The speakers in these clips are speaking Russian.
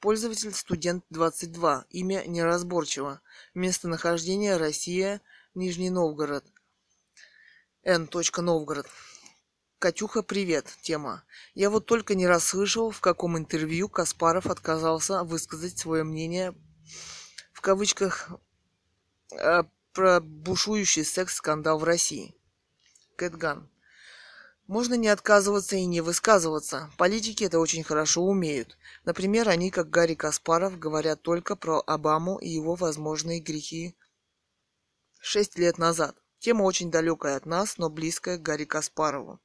Пользователь студент 22. Имя неразборчиво. Местонахождение Россия, Нижний Новгород. Н. Новгород. Катюха, привет. Тема. Я вот только не раз слышал, в каком интервью Каспаров отказался высказать свое мнение в кавычках э, про бушующий секс-скандал в России. Кэтган. Можно не отказываться и не высказываться. Политики это очень хорошо умеют. Например, они, как Гарри Каспаров, говорят только про Обаму и его возможные грехи шесть лет назад. Тема очень далекая от нас, но близкая к Гарри Каспарову.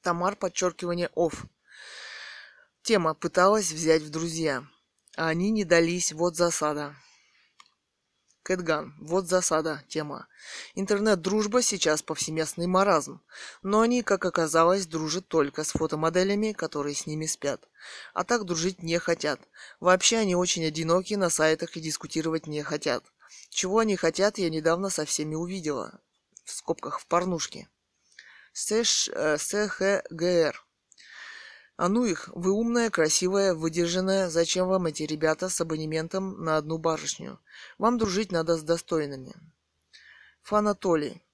Тамар, подчеркивание оф. Тема пыталась взять в друзья. А они не дались, вот засада. Кэтган. Вот засада. Тема. Интернет-дружба сейчас повсеместный маразм. Но они, как оказалось, дружат только с фотомоделями, которые с ними спят. А так дружить не хотят. Вообще они очень одиноки на сайтах и дискутировать не хотят. Чего они хотят, я недавно со всеми увидела. В скобках в порнушке. СХГР. А ну их, вы умная, красивая, выдержанная, зачем вам эти ребята с абонементом на одну барышню? Вам дружить надо с достойными. Фанатолий.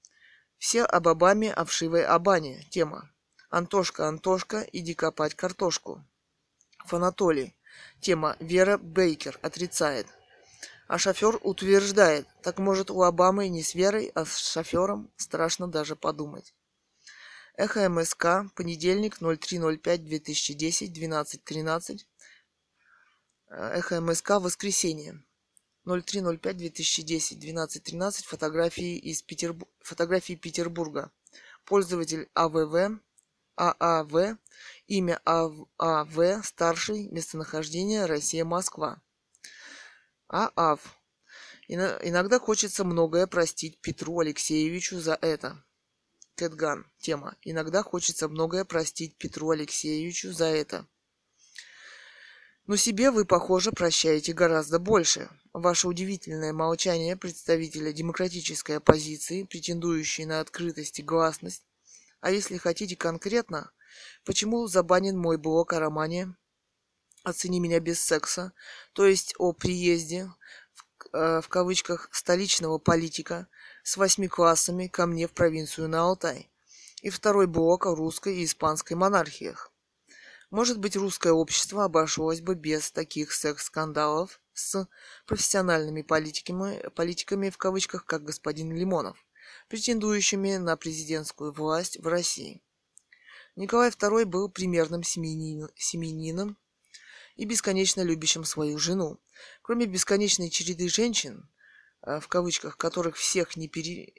Все об Обаме, о вшивой Абане. Тема. Антошка, Антошка, иди копать картошку. Фанатолий. Тема. Вера Бейкер отрицает. А шофер утверждает. Так может у Обамы не с Верой, а с шофером страшно даже подумать. Эхо МСК, понедельник, 03.05.2010, 12.13. Эхо МСК, воскресенье. 03.05.2010, 12.13. Фотографии из Петербу... фотографии Петербурга. Пользователь АВВ, ААВ, имя АВ, старший, местонахождение Россия, Москва. ААВ. Иногда хочется многое простить Петру Алексеевичу за это. Кэтган. Тема. Иногда хочется многое простить Петру Алексеевичу за это. Но себе вы, похоже, прощаете гораздо больше. Ваше удивительное молчание представителя демократической оппозиции, претендующей на открытость и гласность. А если хотите конкретно, почему забанен мой блог о романе «Оцени меня без секса», то есть о приезде, в, э, в кавычках, столичного политика – с восьми классами ко мне в провинцию на Алтай и второй блок о русской и испанской монархиях. Может быть, русское общество обошлось бы без таких секс-скандалов с профессиональными политиками, политиками в кавычках, как господин Лимонов, претендующими на президентскую власть в России. Николай II был примерным семенином и бесконечно любящим свою жену. Кроме бесконечной череды женщин, в кавычках, которых всех не пере...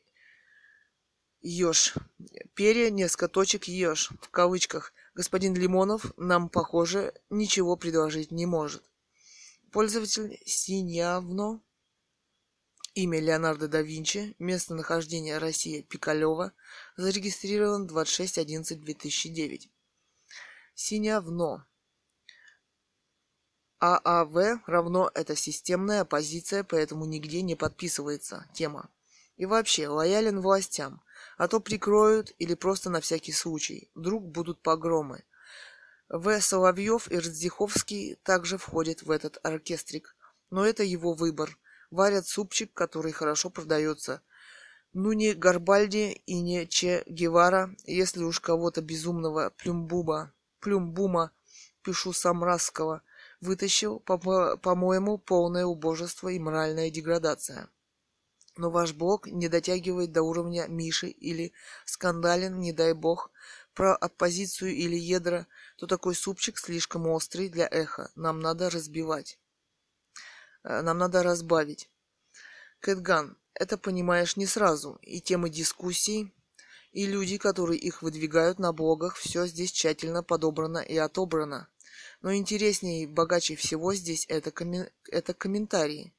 Ешь. Перья, несколько точек ешь. В кавычках. Господин Лимонов нам, похоже, ничего предложить не может. Пользователь Синявно. Имя Леонардо да Винчи. Местонахождение Россия Пикалева. Зарегистрирован 26.11.2009. Синявно. ААВ равно это системная оппозиция, поэтому нигде не подписывается тема. И вообще, лоялен властям, а то прикроют или просто на всякий случай. Вдруг будут погромы. В. Соловьев и Рздиховский также входят в этот оркестрик. Но это его выбор. Варят супчик, который хорошо продается. Ну не Гарбальди и не Че Гевара, если уж кого-то безумного плюмбуба, плюмбума, пишу Самрасского – вытащил, по-моему, полное убожество и моральная деградация. Но ваш блог не дотягивает до уровня Миши или скандален, не дай бог, про оппозицию или ядра, то такой супчик слишком острый для эха. Нам надо разбивать. Э, нам надо разбавить. Кэтган, это понимаешь не сразу. И темы дискуссий, и люди, которые их выдвигают на блогах, все здесь тщательно подобрано и отобрано. Но интереснее и богаче всего здесь это, коммен... это комментарии.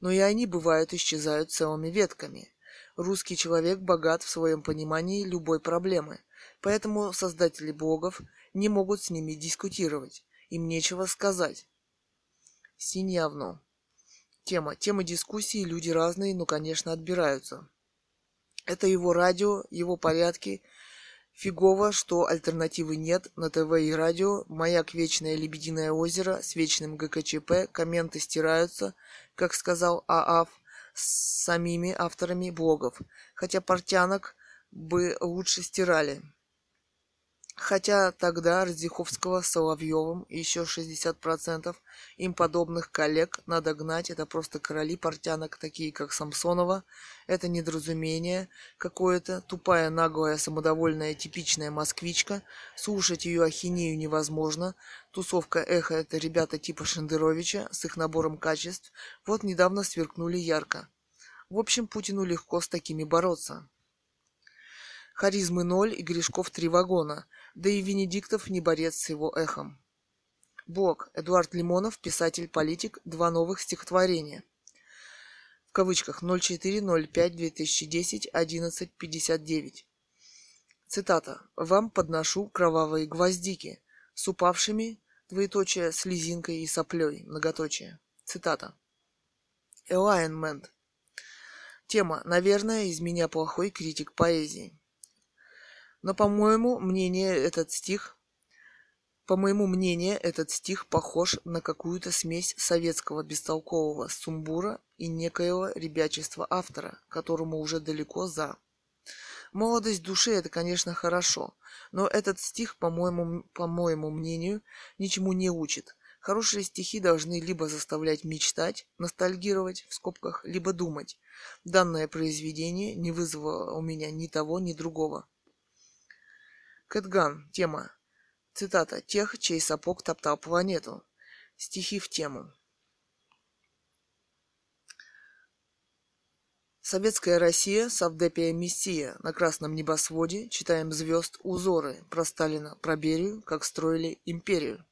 Но и они бывают исчезают целыми ветками. Русский человек богат в своем понимании любой проблемы, поэтому создатели блогов не могут с ними дискутировать. Им нечего сказать. Синьявно. Тема. Темы дискуссии люди разные, но, конечно, отбираются. Это его радио, его порядки, Фигово, что альтернативы нет. На ТВ и радио, маяк. Вечное Лебединое озеро с вечным ГКЧП, комменты стираются, как сказал ААФ, с самими авторами блогов, хотя портянок бы лучше стирали. Хотя тогда Радзиховского, Соловьевым и еще 60% им подобных коллег надо гнать, это просто короли портянок, такие как Самсонова. Это недоразумение какое-то, тупая, наглая, самодовольная, типичная москвичка. Слушать ее ахинею невозможно. Тусовка эхо это ребята типа Шендеровича с их набором качеств. Вот недавно сверкнули ярко. В общем, Путину легко с такими бороться. Харизмы ноль и грешков три вагона – да и Венедиктов не борец с его эхом. Блок. Эдуард Лимонов, писатель-политик, два новых стихотворения. В кавычках 04.05.2010, 11.59. Цитата. «Вам подношу кровавые гвоздики с упавшими, двоеточие, слезинкой и соплей, многоточие». Цитата. Alignment. Тема. Наверное, из меня плохой критик поэзии. Но, по-моему, мнение этот стих, по моему мнению, этот стих похож на какую-то смесь советского бестолкового сумбура и некоего ребячества автора, которому уже далеко за. Молодость души – это, конечно, хорошо, но этот стих, по моему, по моему мнению, ничему не учит. Хорошие стихи должны либо заставлять мечтать, ностальгировать, в скобках, либо думать. Данное произведение не вызвало у меня ни того, ни другого. Кэтган. Тема. Цитата. Тех, чей сапог топтал планету. Стихи в тему. Советская Россия, Савдепия Мессия. На красном небосводе читаем звезд узоры. Про Сталина, про Берию, как строили империю.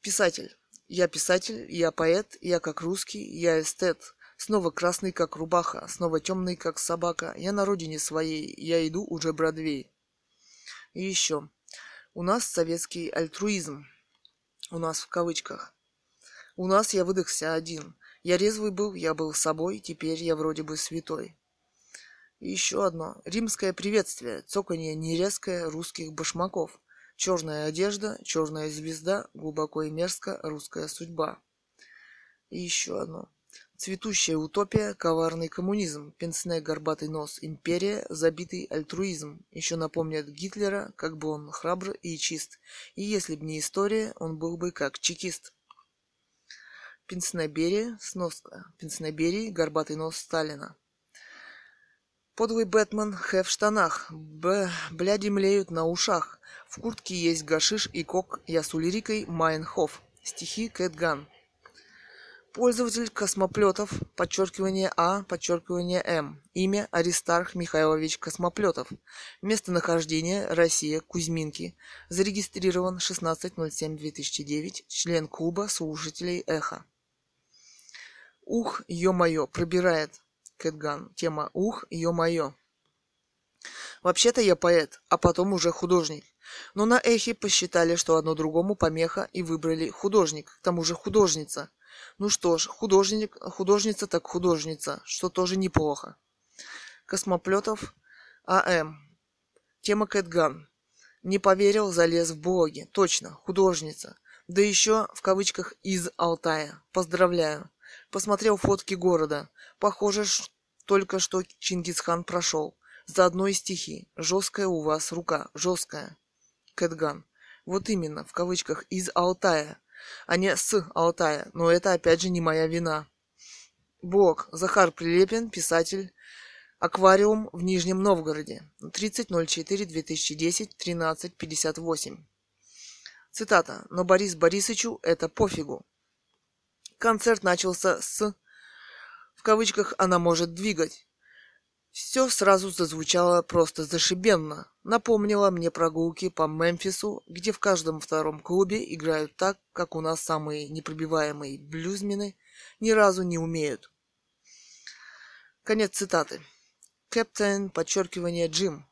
Писатель. Я писатель, я поэт, я как русский, я эстет. Снова красный, как рубаха, снова темный, как собака. Я на родине своей, я иду уже Бродвей. И еще. У нас советский альтруизм. У нас в кавычках. У нас я выдохся один. Я резвый был, я был собой, теперь я вроде бы святой. И еще одно. Римское приветствие. Цоканье нерезкое русских башмаков. Черная одежда, черная звезда, глубоко и мерзко русская судьба. И еще одно. Цветущая утопия, коварный коммунизм, пенсне горбатый нос, империя, забитый альтруизм. Еще напомнят Гитлера, как бы он храбр и чист. И если б не история, он был бы как чекист. Пенснеберия, сноска. Пенснеберий, горбатый нос Сталина. Подлый Бэтмен, Х в штанах. Б, бляди млеют на ушах. В куртке есть гашиш и кок. Я с улирикой Майнхоф. Стихи Кэтган. Пользователь Космоплетов, подчеркивание А, подчеркивание М. Имя Аристарх Михайлович Космоплетов. Местонахождение Россия, Кузьминки. Зарегистрирован 16.07.2009. Член клуба слушателей Эхо. Ух, ё-моё, пробирает. Кэтган. Тема Ух, ё-моё. Вообще-то я поэт, а потом уже художник. Но на Эхе посчитали, что одно другому помеха и выбрали художник, к тому же художница. Ну что ж, художник, художница так художница, что тоже неплохо. Космоплетов А.М. Тема Кэтган. Не поверил, залез в блоги. Точно, художница. Да еще в кавычках из Алтая. Поздравляю. Посмотрел фотки города. Похоже, только что Чингисхан прошел. Заодно и стихи. Жесткая у вас рука. Жесткая. Кэтган. Вот именно, в кавычках, из Алтая а не с Алтая. Но это опять же не моя вина. Бог. Захар Прилепин, писатель. Аквариум в Нижнем Новгороде. 30.04.2010, 13.58. Цитата. Но Борис Борисовичу это пофигу. Концерт начался с... В кавычках она может двигать. Все сразу зазвучало просто зашибенно. Напомнило мне прогулки по Мемфису, где в каждом втором клубе играют так, как у нас самые непробиваемые блюзмены ни разу не умеют. Конец цитаты. Кэптен, подчеркивание Джим.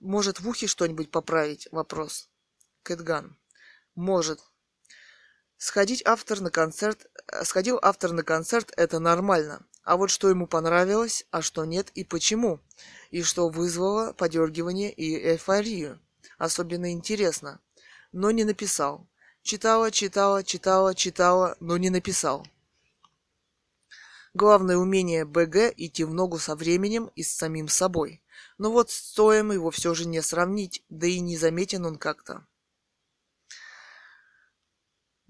Может в ухе что-нибудь поправить? Вопрос. Кэтган. Может. Сходить автор на концерт, сходил автор на концерт, это нормально. А вот что ему понравилось, а что нет и почему, и что вызвало подергивание и эйфорию. Особенно интересно. Но не написал. Читала, читала, читала, читала, но не написал. Главное умение БГ идти в ногу со временем и с самим собой. Но вот стоим его все же не сравнить, да и не заметен он как-то.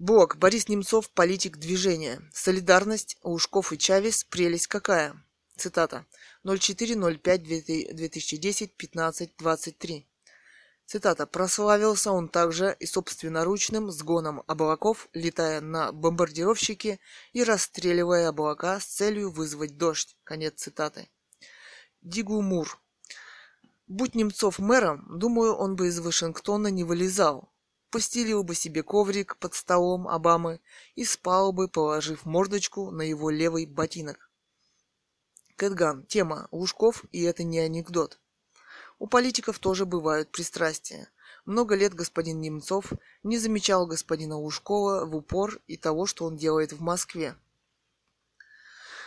Блок. Борис Немцов, политик движения. Солидарность, Лужков и Чавес, прелесть какая? Цитата. 04.05.2010, 15.23. Цитата. «Прославился он также и собственноручным сгоном облаков, летая на бомбардировщике и расстреливая облака с целью вызвать дождь». Конец цитаты. Дигумур. Будь Немцов мэром, думаю, он бы из Вашингтона не вылезал. Постелил бы себе коврик под столом Обамы и спал бы, положив мордочку на его левый ботинок. Кэтган. Тема. Лужков, и это не анекдот. У политиков тоже бывают пристрастия. Много лет господин Немцов не замечал господина Лужкова в упор и того, что он делает в Москве.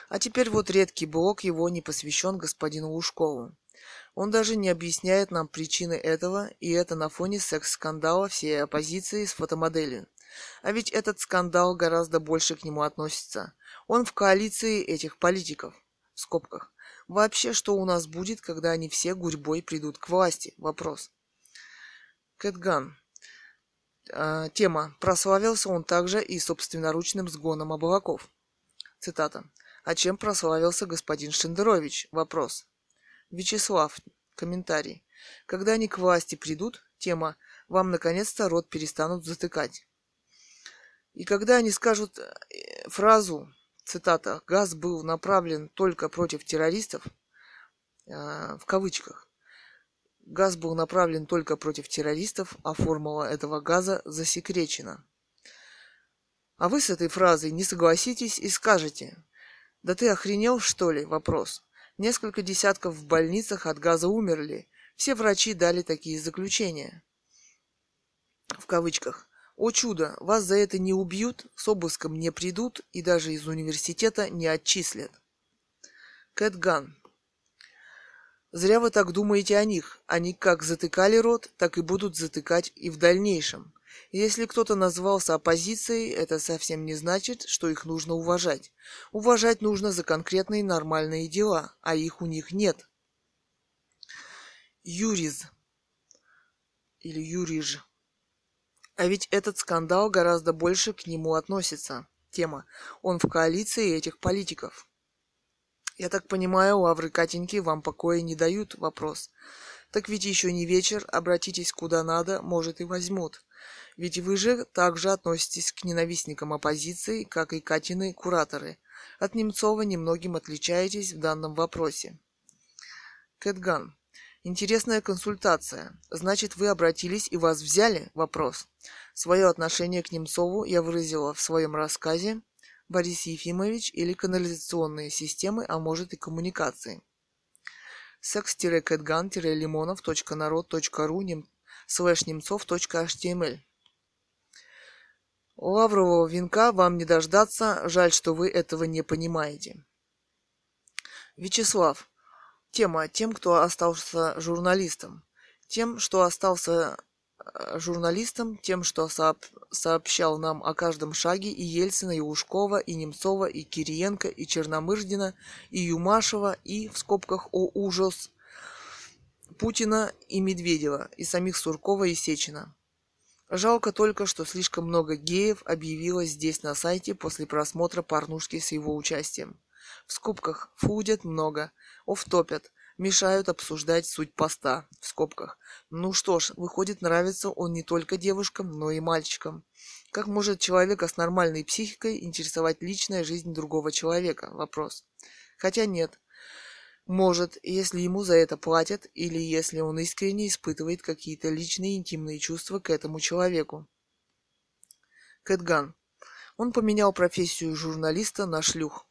А теперь вот редкий блок его не посвящен господину Лужкову. Он даже не объясняет нам причины этого, и это на фоне секс-скандала всей оппозиции с фотомоделью. А ведь этот скандал гораздо больше к нему относится. Он в коалиции этих политиков. В скобках. Вообще, что у нас будет, когда они все гурьбой придут к власти? Вопрос. Кэтган. А, тема. Прославился он также и собственноручным сгоном облаков. Цитата. А чем прославился господин Шендерович? Вопрос. Вячеслав. Комментарий. Когда они к власти придут, тема, вам наконец-то рот перестанут затыкать. И когда они скажут э, фразу цитата, газ был направлен только против террористов, э, в кавычках, газ был направлен только против террористов, а формула этого газа засекречена. А вы с этой фразой не согласитесь и скажете, да ты охренел, что ли? Вопрос. Несколько десятков в больницах от газа умерли. Все врачи дали такие заключения. В кавычках. О чудо, вас за это не убьют, с обыском не придут и даже из университета не отчислят. Кэтган. Зря вы так думаете о них. Они как затыкали рот, так и будут затыкать и в дальнейшем. Если кто-то назвался оппозицией, это совсем не значит, что их нужно уважать. Уважать нужно за конкретные нормальные дела, а их у них нет. Юриз или Юриж а ведь этот скандал гораздо больше к нему относится. Тема. Он в коалиции этих политиков. Я так понимаю, лавры Катеньки вам покоя не дают? Вопрос. Так ведь еще не вечер, обратитесь куда надо, может и возьмут. Ведь вы же также относитесь к ненавистникам оппозиции, как и Катины кураторы. От Немцова немногим отличаетесь в данном вопросе. Кэтган. Интересная консультация. Значит, вы обратились и вас взяли? Вопрос. Свое отношение к Немцову я выразила в своем рассказе «Борис Ефимович» или «Канализационные системы, а может и коммуникации». секс-кэтган-лимонов.народ.ру слэш немцов.html Лаврового венка вам не дождаться, жаль, что вы этого не понимаете. Вячеслав. Тема тем, кто остался журналистом. Тем, что остался э, журналистом, тем, что сообщал нам о каждом шаге и Ельцина, и Ушкова, и Немцова, и Кириенко, и Черномырдина, и Юмашева, и, в скобках, о ужас, Путина и Медведева, и самих Суркова и Сечина. Жалко только, что слишком много геев объявилось здесь на сайте после просмотра порнушки с его участием. В скобках фудят много, офтопят, мешают обсуждать суть поста. В скобках. Ну что ж, выходит, нравится он не только девушкам, но и мальчикам. Как может человека с нормальной психикой интересовать личная жизнь другого человека? Вопрос. Хотя нет. Может, если ему за это платят, или если он искренне испытывает какие-то личные интимные чувства к этому человеку. Кэтган. Он поменял профессию журналиста на шлюх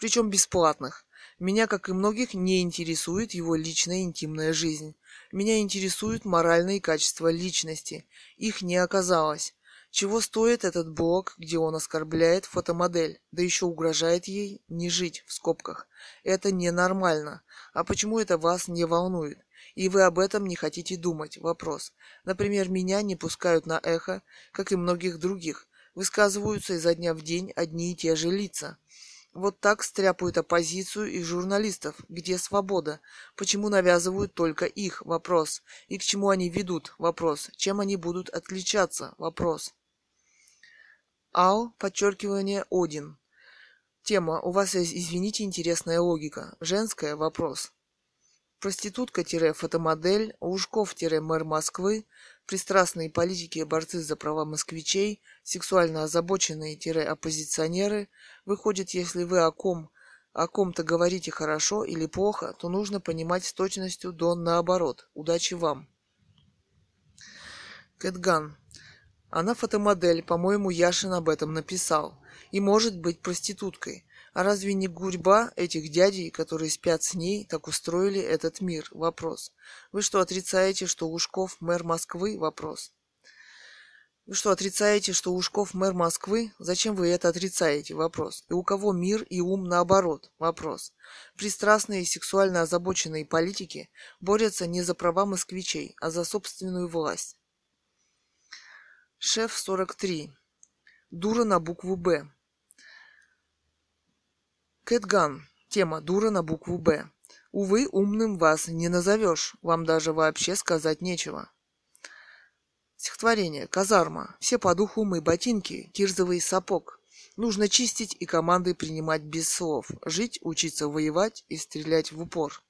причем бесплатных. Меня, как и многих, не интересует его личная интимная жизнь. Меня интересуют моральные качества личности. Их не оказалось. Чего стоит этот блог, где он оскорбляет фотомодель, да еще угрожает ей не жить, в скобках. Это ненормально. А почему это вас не волнует? И вы об этом не хотите думать? Вопрос. Например, меня не пускают на эхо, как и многих других. Высказываются изо дня в день одни и те же лица. Вот так стряпают оппозицию и журналистов. Где свобода? Почему навязывают только их? Вопрос. И к чему они ведут? Вопрос. Чем они будут отличаться? Вопрос. Ал, подчеркивание, Один. Тема. У вас, извините, интересная логика. Женская. Вопрос. Проститутка-фотомодель, Лужков-мэр Москвы, пристрастные политики и борцы за права москвичей, сексуально озабоченные-оппозиционеры. Выходит, если вы о ком о ком-то говорите хорошо или плохо, то нужно понимать с точностью до наоборот. Удачи вам. Кэтган. Она фотомодель, по-моему, Яшин об этом написал. И может быть проституткой. А разве не гурьба этих дядей, которые спят с ней, так устроили этот мир? Вопрос. Вы что, отрицаете, что Ушков мэр Москвы? Вопрос. Вы что, отрицаете, что Ушков мэр Москвы? Зачем вы это отрицаете? Вопрос. И у кого мир и ум наоборот? Вопрос. Пристрастные и сексуально озабоченные политики борются не за права москвичей, а за собственную власть. Шеф 43. Дура на букву «Б». Кэтган. Тема «Дура на букву «Б». Увы, умным вас не назовешь, вам даже вообще сказать нечего. Стихотворение. Казарма. Все по духу мы ботинки, кирзовый сапог. Нужно чистить и команды принимать без слов. Жить, учиться воевать и стрелять в упор.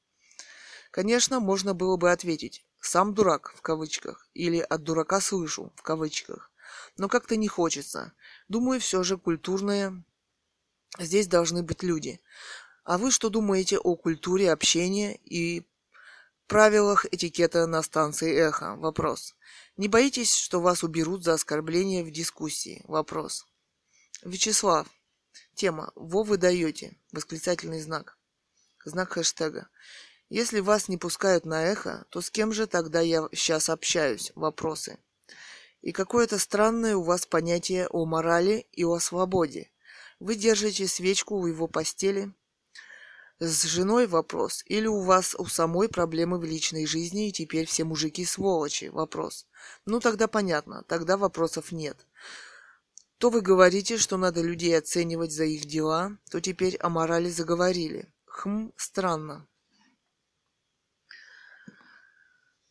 Конечно, можно было бы ответить «сам дурак» в кавычках или «от дурака слышу» в кавычках. Но как-то не хочется. Думаю, все же культурное Здесь должны быть люди. А вы что думаете о культуре общения и правилах этикета на станции Эхо? Вопрос. Не боитесь, что вас уберут за оскорбление в дискуссии? Вопрос. Вячеслав. Тема. Во вы даете. Восклицательный знак. Знак хэштега. Если вас не пускают на эхо, то с кем же тогда я сейчас общаюсь? Вопросы. И какое-то странное у вас понятие о морали и о свободе. Вы держите свечку у его постели. С женой вопрос. Или у вас у самой проблемы в личной жизни, и теперь все мужики сволочи? Вопрос. Ну, тогда понятно. Тогда вопросов нет. То вы говорите, что надо людей оценивать за их дела, то теперь о морали заговорили. Хм, странно.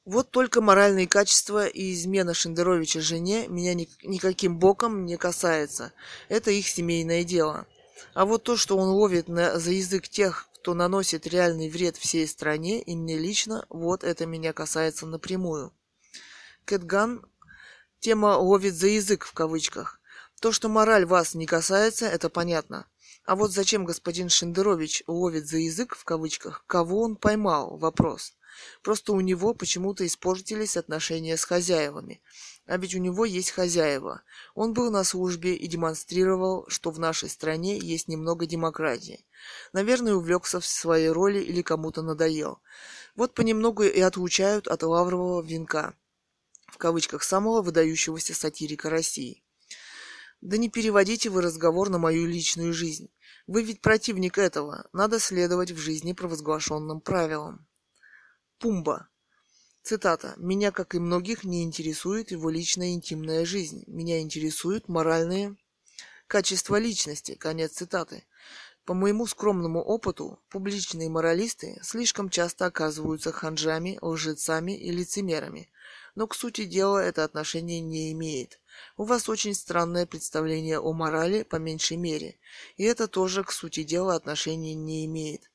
Вот только моральные качества и измена Шендеровича жене меня ни, никаким боком не касается. Это их семейное дело. А вот то, что он ловит на, за язык тех, кто наносит реальный вред всей стране и мне лично, вот это меня касается напрямую. Кэтган тема ловит за язык в кавычках. То, что мораль вас не касается, это понятно. А вот зачем господин Шендерович ловит за язык в кавычках, кого он поймал? Вопрос. Просто у него почему-то испортились отношения с хозяевами. А ведь у него есть хозяева. Он был на службе и демонстрировал, что в нашей стране есть немного демократии. Наверное, увлекся в своей роли или кому-то надоел. Вот понемногу и отлучают от лаврового венка, в кавычках, самого выдающегося сатирика России. Да не переводите вы разговор на мою личную жизнь. Вы ведь противник этого. Надо следовать в жизни провозглашенным правилам. Пумба. Цитата. «Меня, как и многих, не интересует его личная интимная жизнь. Меня интересуют моральные качества личности». Конец цитаты. По моему скромному опыту, публичные моралисты слишком часто оказываются ханжами, лжецами и лицемерами. Но к сути дела это отношение не имеет. У вас очень странное представление о морали, по меньшей мере. И это тоже к сути дела отношения не имеет.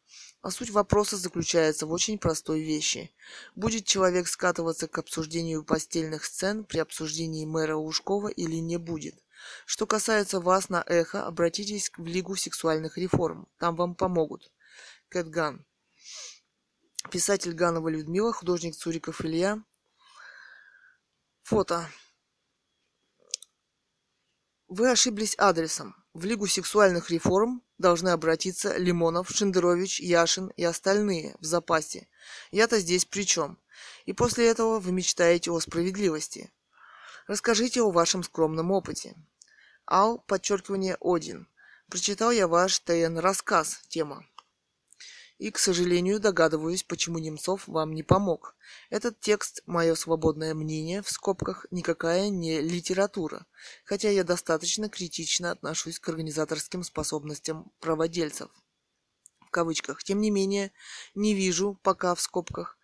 А суть вопроса заключается в очень простой вещи. Будет человек скатываться к обсуждению постельных сцен при обсуждении мэра Ушкова или не будет? Что касается вас на эхо, обратитесь в Лигу сексуальных реформ. Там вам помогут. Кэтган. Писатель Ганова Людмила, художник Цуриков Илья. Фото. Вы ошиблись адресом. В Лигу сексуальных реформ должны обратиться Лимонов, Шендерович, Яшин и остальные в запасе. Я-то здесь при чем? И после этого вы мечтаете о справедливости. Расскажите о вашем скромном опыте. Ал, подчеркивание, Один. Прочитал я ваш ТН рассказ, тема. И, к сожалению, догадываюсь, почему Немцов вам не помог. Этот текст – мое свободное мнение, в скобках, никакая не литература, хотя я достаточно критично отношусь к организаторским способностям праводельцев. В кавычках. Тем не менее, не вижу, пока в скобках,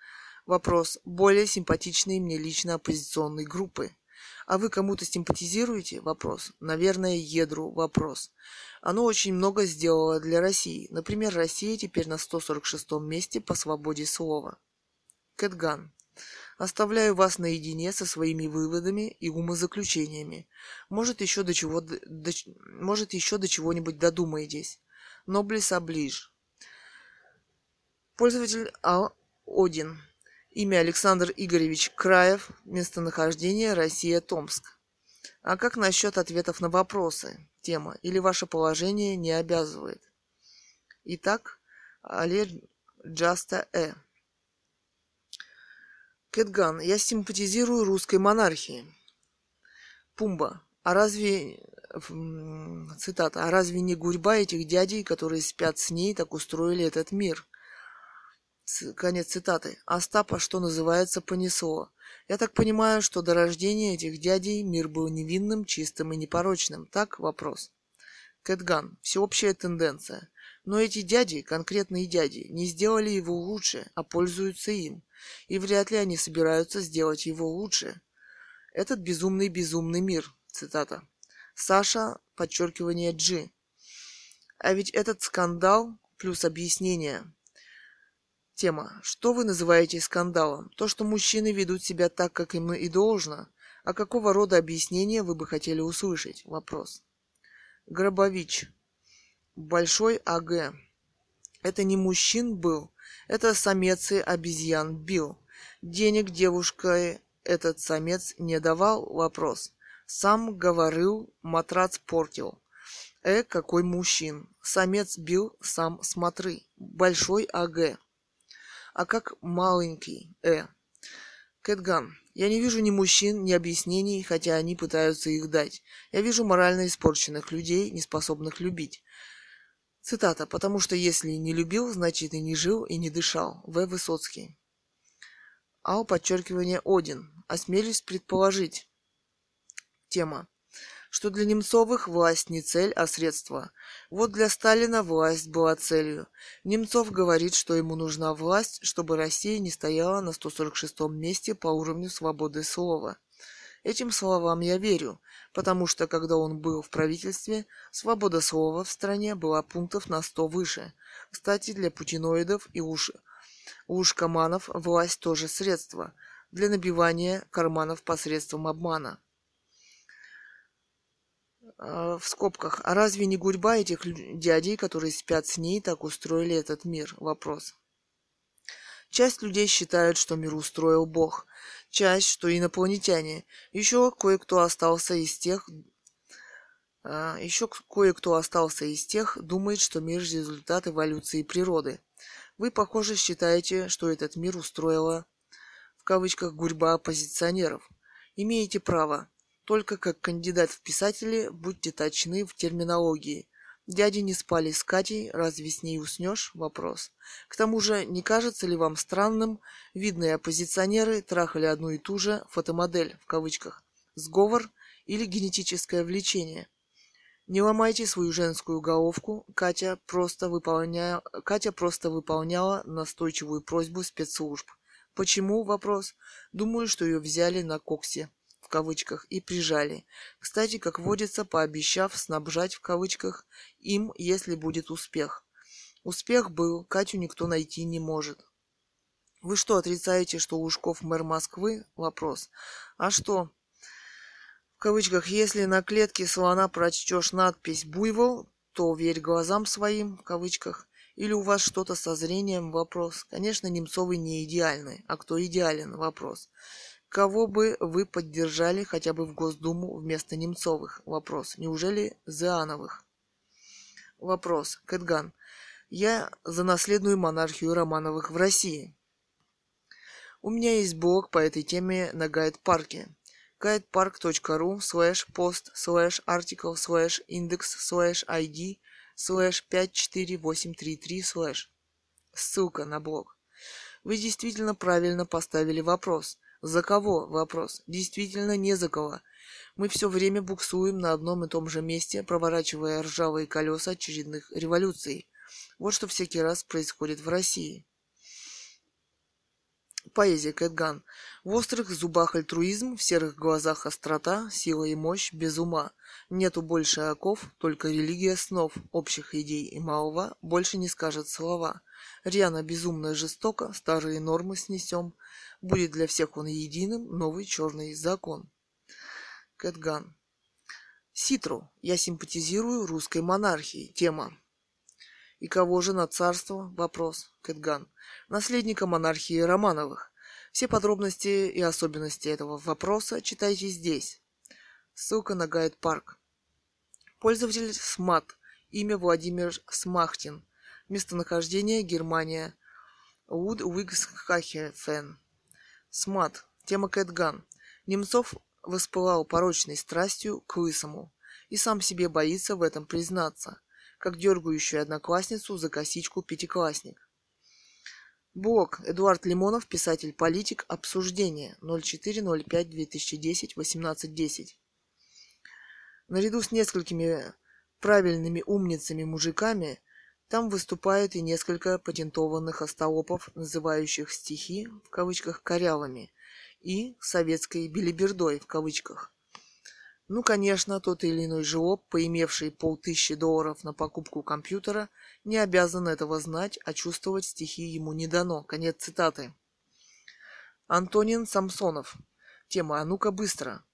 вопрос более симпатичной мне лично оппозиционной группы. А вы кому-то симпатизируете? Вопрос. Наверное, Едру. Вопрос. Оно очень много сделало для России. Например, Россия теперь на 146-м месте по свободе слова. Кэтган. Оставляю вас наедине со своими выводами и умозаключениями. Может, еще до чего, до, может, еще до чего-нибудь додумаетесь. Ноблес оближ. Пользователь А. Один. Имя Александр Игоревич Краев. Местонахождение Россия, Томск. А как насчет ответов на вопросы? Тема. Или ваше положение не обязывает? Итак, Олег Джаста Э. Кэтган. Я симпатизирую русской монархии. Пумба. А разве цитата, а разве не гурьба этих дядей, которые спят с ней, так устроили этот мир? Конец цитаты. Остапа, что называется, понесло. Я так понимаю, что до рождения этих дядей мир был невинным, чистым и непорочным. Так вопрос. Кэтган. Всеобщая тенденция. Но эти дяди, конкретные дяди, не сделали его лучше, а пользуются им. И вряд ли они собираются сделать его лучше. Этот безумный-безумный мир. Цитата. Саша, подчеркивание G. А ведь этот скандал плюс объяснение Тема. Что вы называете скандалом? То, что мужчины ведут себя так, как им и должно? А какого рода объяснение вы бы хотели услышать? Вопрос. Гробович. Большой АГ. Это не мужчин был, это самец и обезьян бил. Денег девушка этот самец не давал? Вопрос. Сам говорил, матрац портил. Э, какой мужчин. Самец бил, сам смотры. Большой АГ а как маленький Э. Кэтган. Я не вижу ни мужчин, ни объяснений, хотя они пытаются их дать. Я вижу морально испорченных людей, не способных любить. Цитата. «Потому что если не любил, значит и не жил, и не дышал». В. Высоцкий. Ау, подчеркивание Один. Осмелюсь предположить. Тема что для Немцовых власть не цель, а средство. Вот для Сталина власть была целью. Немцов говорит, что ему нужна власть, чтобы Россия не стояла на 146-м месте по уровню свободы слова. Этим словам я верю, потому что когда он был в правительстве, свобода слова в стране была пунктов на 100 выше. Кстати, для путиноидов и уж, ушкоманов власть тоже средство для набивания карманов посредством обмана. А, в скобках, а разве не гурьба этих дядей, которые спят с ней, так устроили этот мир? Вопрос. Часть людей считают, что мир устроил Бог, часть, что инопланетяне. Еще кое-кто остался из тех, а, еще кое-кто остался из тех, думает, что мир – результат эволюции природы. Вы, похоже, считаете, что этот мир устроила, в кавычках, гурьба оппозиционеров. Имеете право. Только как кандидат в писатели будьте точны в терминологии. Дяди не спали с Катей, разве с ней уснешь? Вопрос. К тому же, не кажется ли вам странным, видные оппозиционеры трахали одну и ту же фотомодель, в кавычках, сговор или генетическое влечение? Не ломайте свою женскую головку, Катя просто, выполняя... Катя просто выполняла настойчивую просьбу спецслужб. Почему? Вопрос. Думаю, что ее взяли на коксе кавычках и прижали. Кстати, как водится, пообещав снабжать в кавычках им, если будет успех. Успех был, Катю никто найти не может. Вы что, отрицаете, что Лужков мэр Москвы? Вопрос. А что? В кавычках, если на клетке слона прочтешь надпись «Буйвол», то верь глазам своим, в кавычках. Или у вас что-то со зрением? Вопрос. Конечно, Немцовы не идеальны. А кто идеален? Вопрос. Кого бы вы поддержали хотя бы в Госдуму вместо Немцовых? Вопрос. Неужели Зиановых? Вопрос. Кэтган. Я за наследную монархию Романовых в России. У меня есть блог по этой теме на Гайд-парке. guidepark.ru slash post slash article slash index slash id slash 54833 slash. Ссылка на блог. Вы действительно правильно поставили вопрос. За кого вопрос? Действительно не за кого. Мы все время буксуем на одном и том же месте, проворачивая ржавые колеса очередных революций. Вот что всякий раз происходит в России. Поэзия Кэтган. В острых зубах альтруизм, в серых глазах острота, сила и мощь без ума. Нету больше оков, только религия снов, общих идей и малого больше не скажет слова. Рьяно безумно жестоко, старые нормы снесем. Будет для всех он единым, новый черный закон. Кэтган. Ситру. Я симпатизирую русской монархии. Тема. И кого же на царство? Вопрос. Кэтган. Наследника монархии Романовых. Все подробности и особенности этого вопроса читайте здесь. Ссылка на гайд парк. Пользователь СМАТ. Имя Владимир Смахтин. Местонахождение Германия. Вуд Уигсхахефен. СМАТ. Тема Кэтган. Немцов воспылал порочной страстью к лысому и сам себе боится в этом признаться, как дергающую одноклассницу за косичку пятиклассник. Блог. Эдуард Лимонов, писатель-политик. Обсуждение. 04.05.2010, 18.10. Наряду с несколькими правильными умницами-мужиками там выступают и несколько патентованных остолопов, называющих стихи, в кавычках, корявыми, и советской билибердой, в кавычках. Ну, конечно, тот или иной жлоб, поимевший полтысячи долларов на покупку компьютера, не обязан этого знать, а чувствовать стихи ему не дано. Конец цитаты. Антонин Самсонов. Тема «А ну-ка быстро».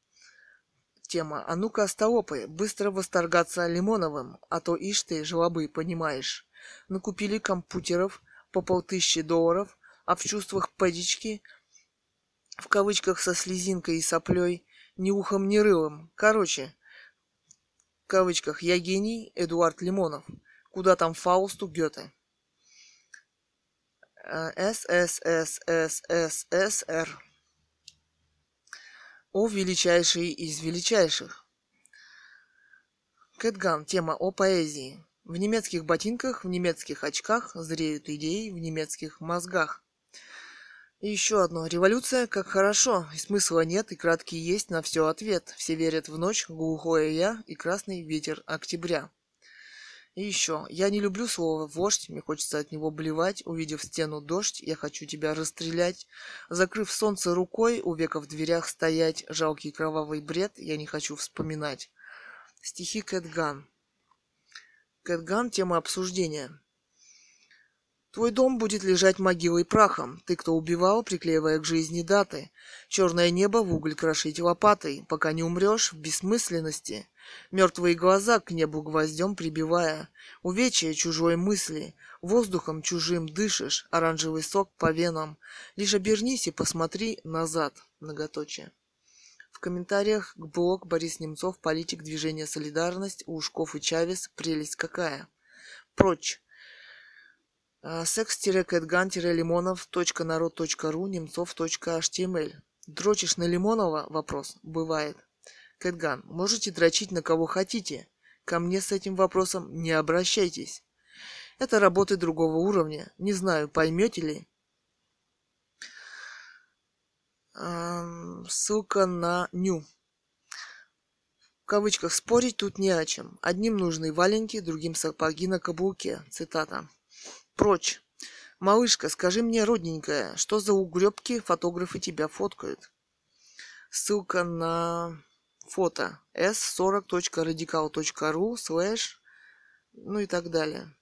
Тема «А ну-ка, остолопы, быстро восторгаться Лимоновым, а то ишь ты, жлобы, понимаешь. Накупили компьютеров по полтысячи долларов, а в чувствах пэдички, в кавычках со слезинкой и соплей, ни ухом, ни рылом. Короче, в кавычках, я гений Эдуард Лимонов. Куда там Фаусту Гёте? ССССССР. О величайший из величайших. Кэтган. Тема о поэзии. В немецких ботинках, в немецких очках зреют идеи в немецких мозгах. И еще одно. Революция как хорошо, и смысла нет, и краткий есть на все ответ. Все верят в ночь, глухое я и красный ветер октября. И еще. Я не люблю слово «вождь», мне хочется от него блевать. Увидев стену дождь, я хочу тебя расстрелять. Закрыв солнце рукой, у века в дверях стоять. Жалкий кровавый бред я не хочу вспоминать. Стихи Кэтган. Кэтган – тема обсуждения. Твой дом будет лежать могилой прахом. Ты, кто убивал, приклеивая к жизни даты. Черное небо в уголь крошить лопатой, пока не умрешь в бессмысленности. Мертвые глаза к небу гвоздем прибивая. Увечья чужой мысли. Воздухом чужим дышишь, оранжевый сок по венам. Лишь обернись и посмотри назад. Многоточие. В комментариях к блог Борис Немцов, политик движения «Солидарность», Ушков и Чавес. Прелесть какая. Прочь. А, секс-кэтган-лимонов.народ.ру немцов.html Дрочишь на Лимонова? Вопрос. Бывает. Кэтган. Можете дрочить на кого хотите. Ко мне с этим вопросом не обращайтесь. Это работы другого уровня. Не знаю, поймете ли. Ссылка на ню. В кавычках спорить тут не о чем. Одним нужны валенки, другим сапоги на каблуке. Цитата прочь. Малышка, скажи мне, родненькая, что за угребки фотографы тебя фоткают? Ссылка на фото s40.radikal.ru слэш ну и так далее.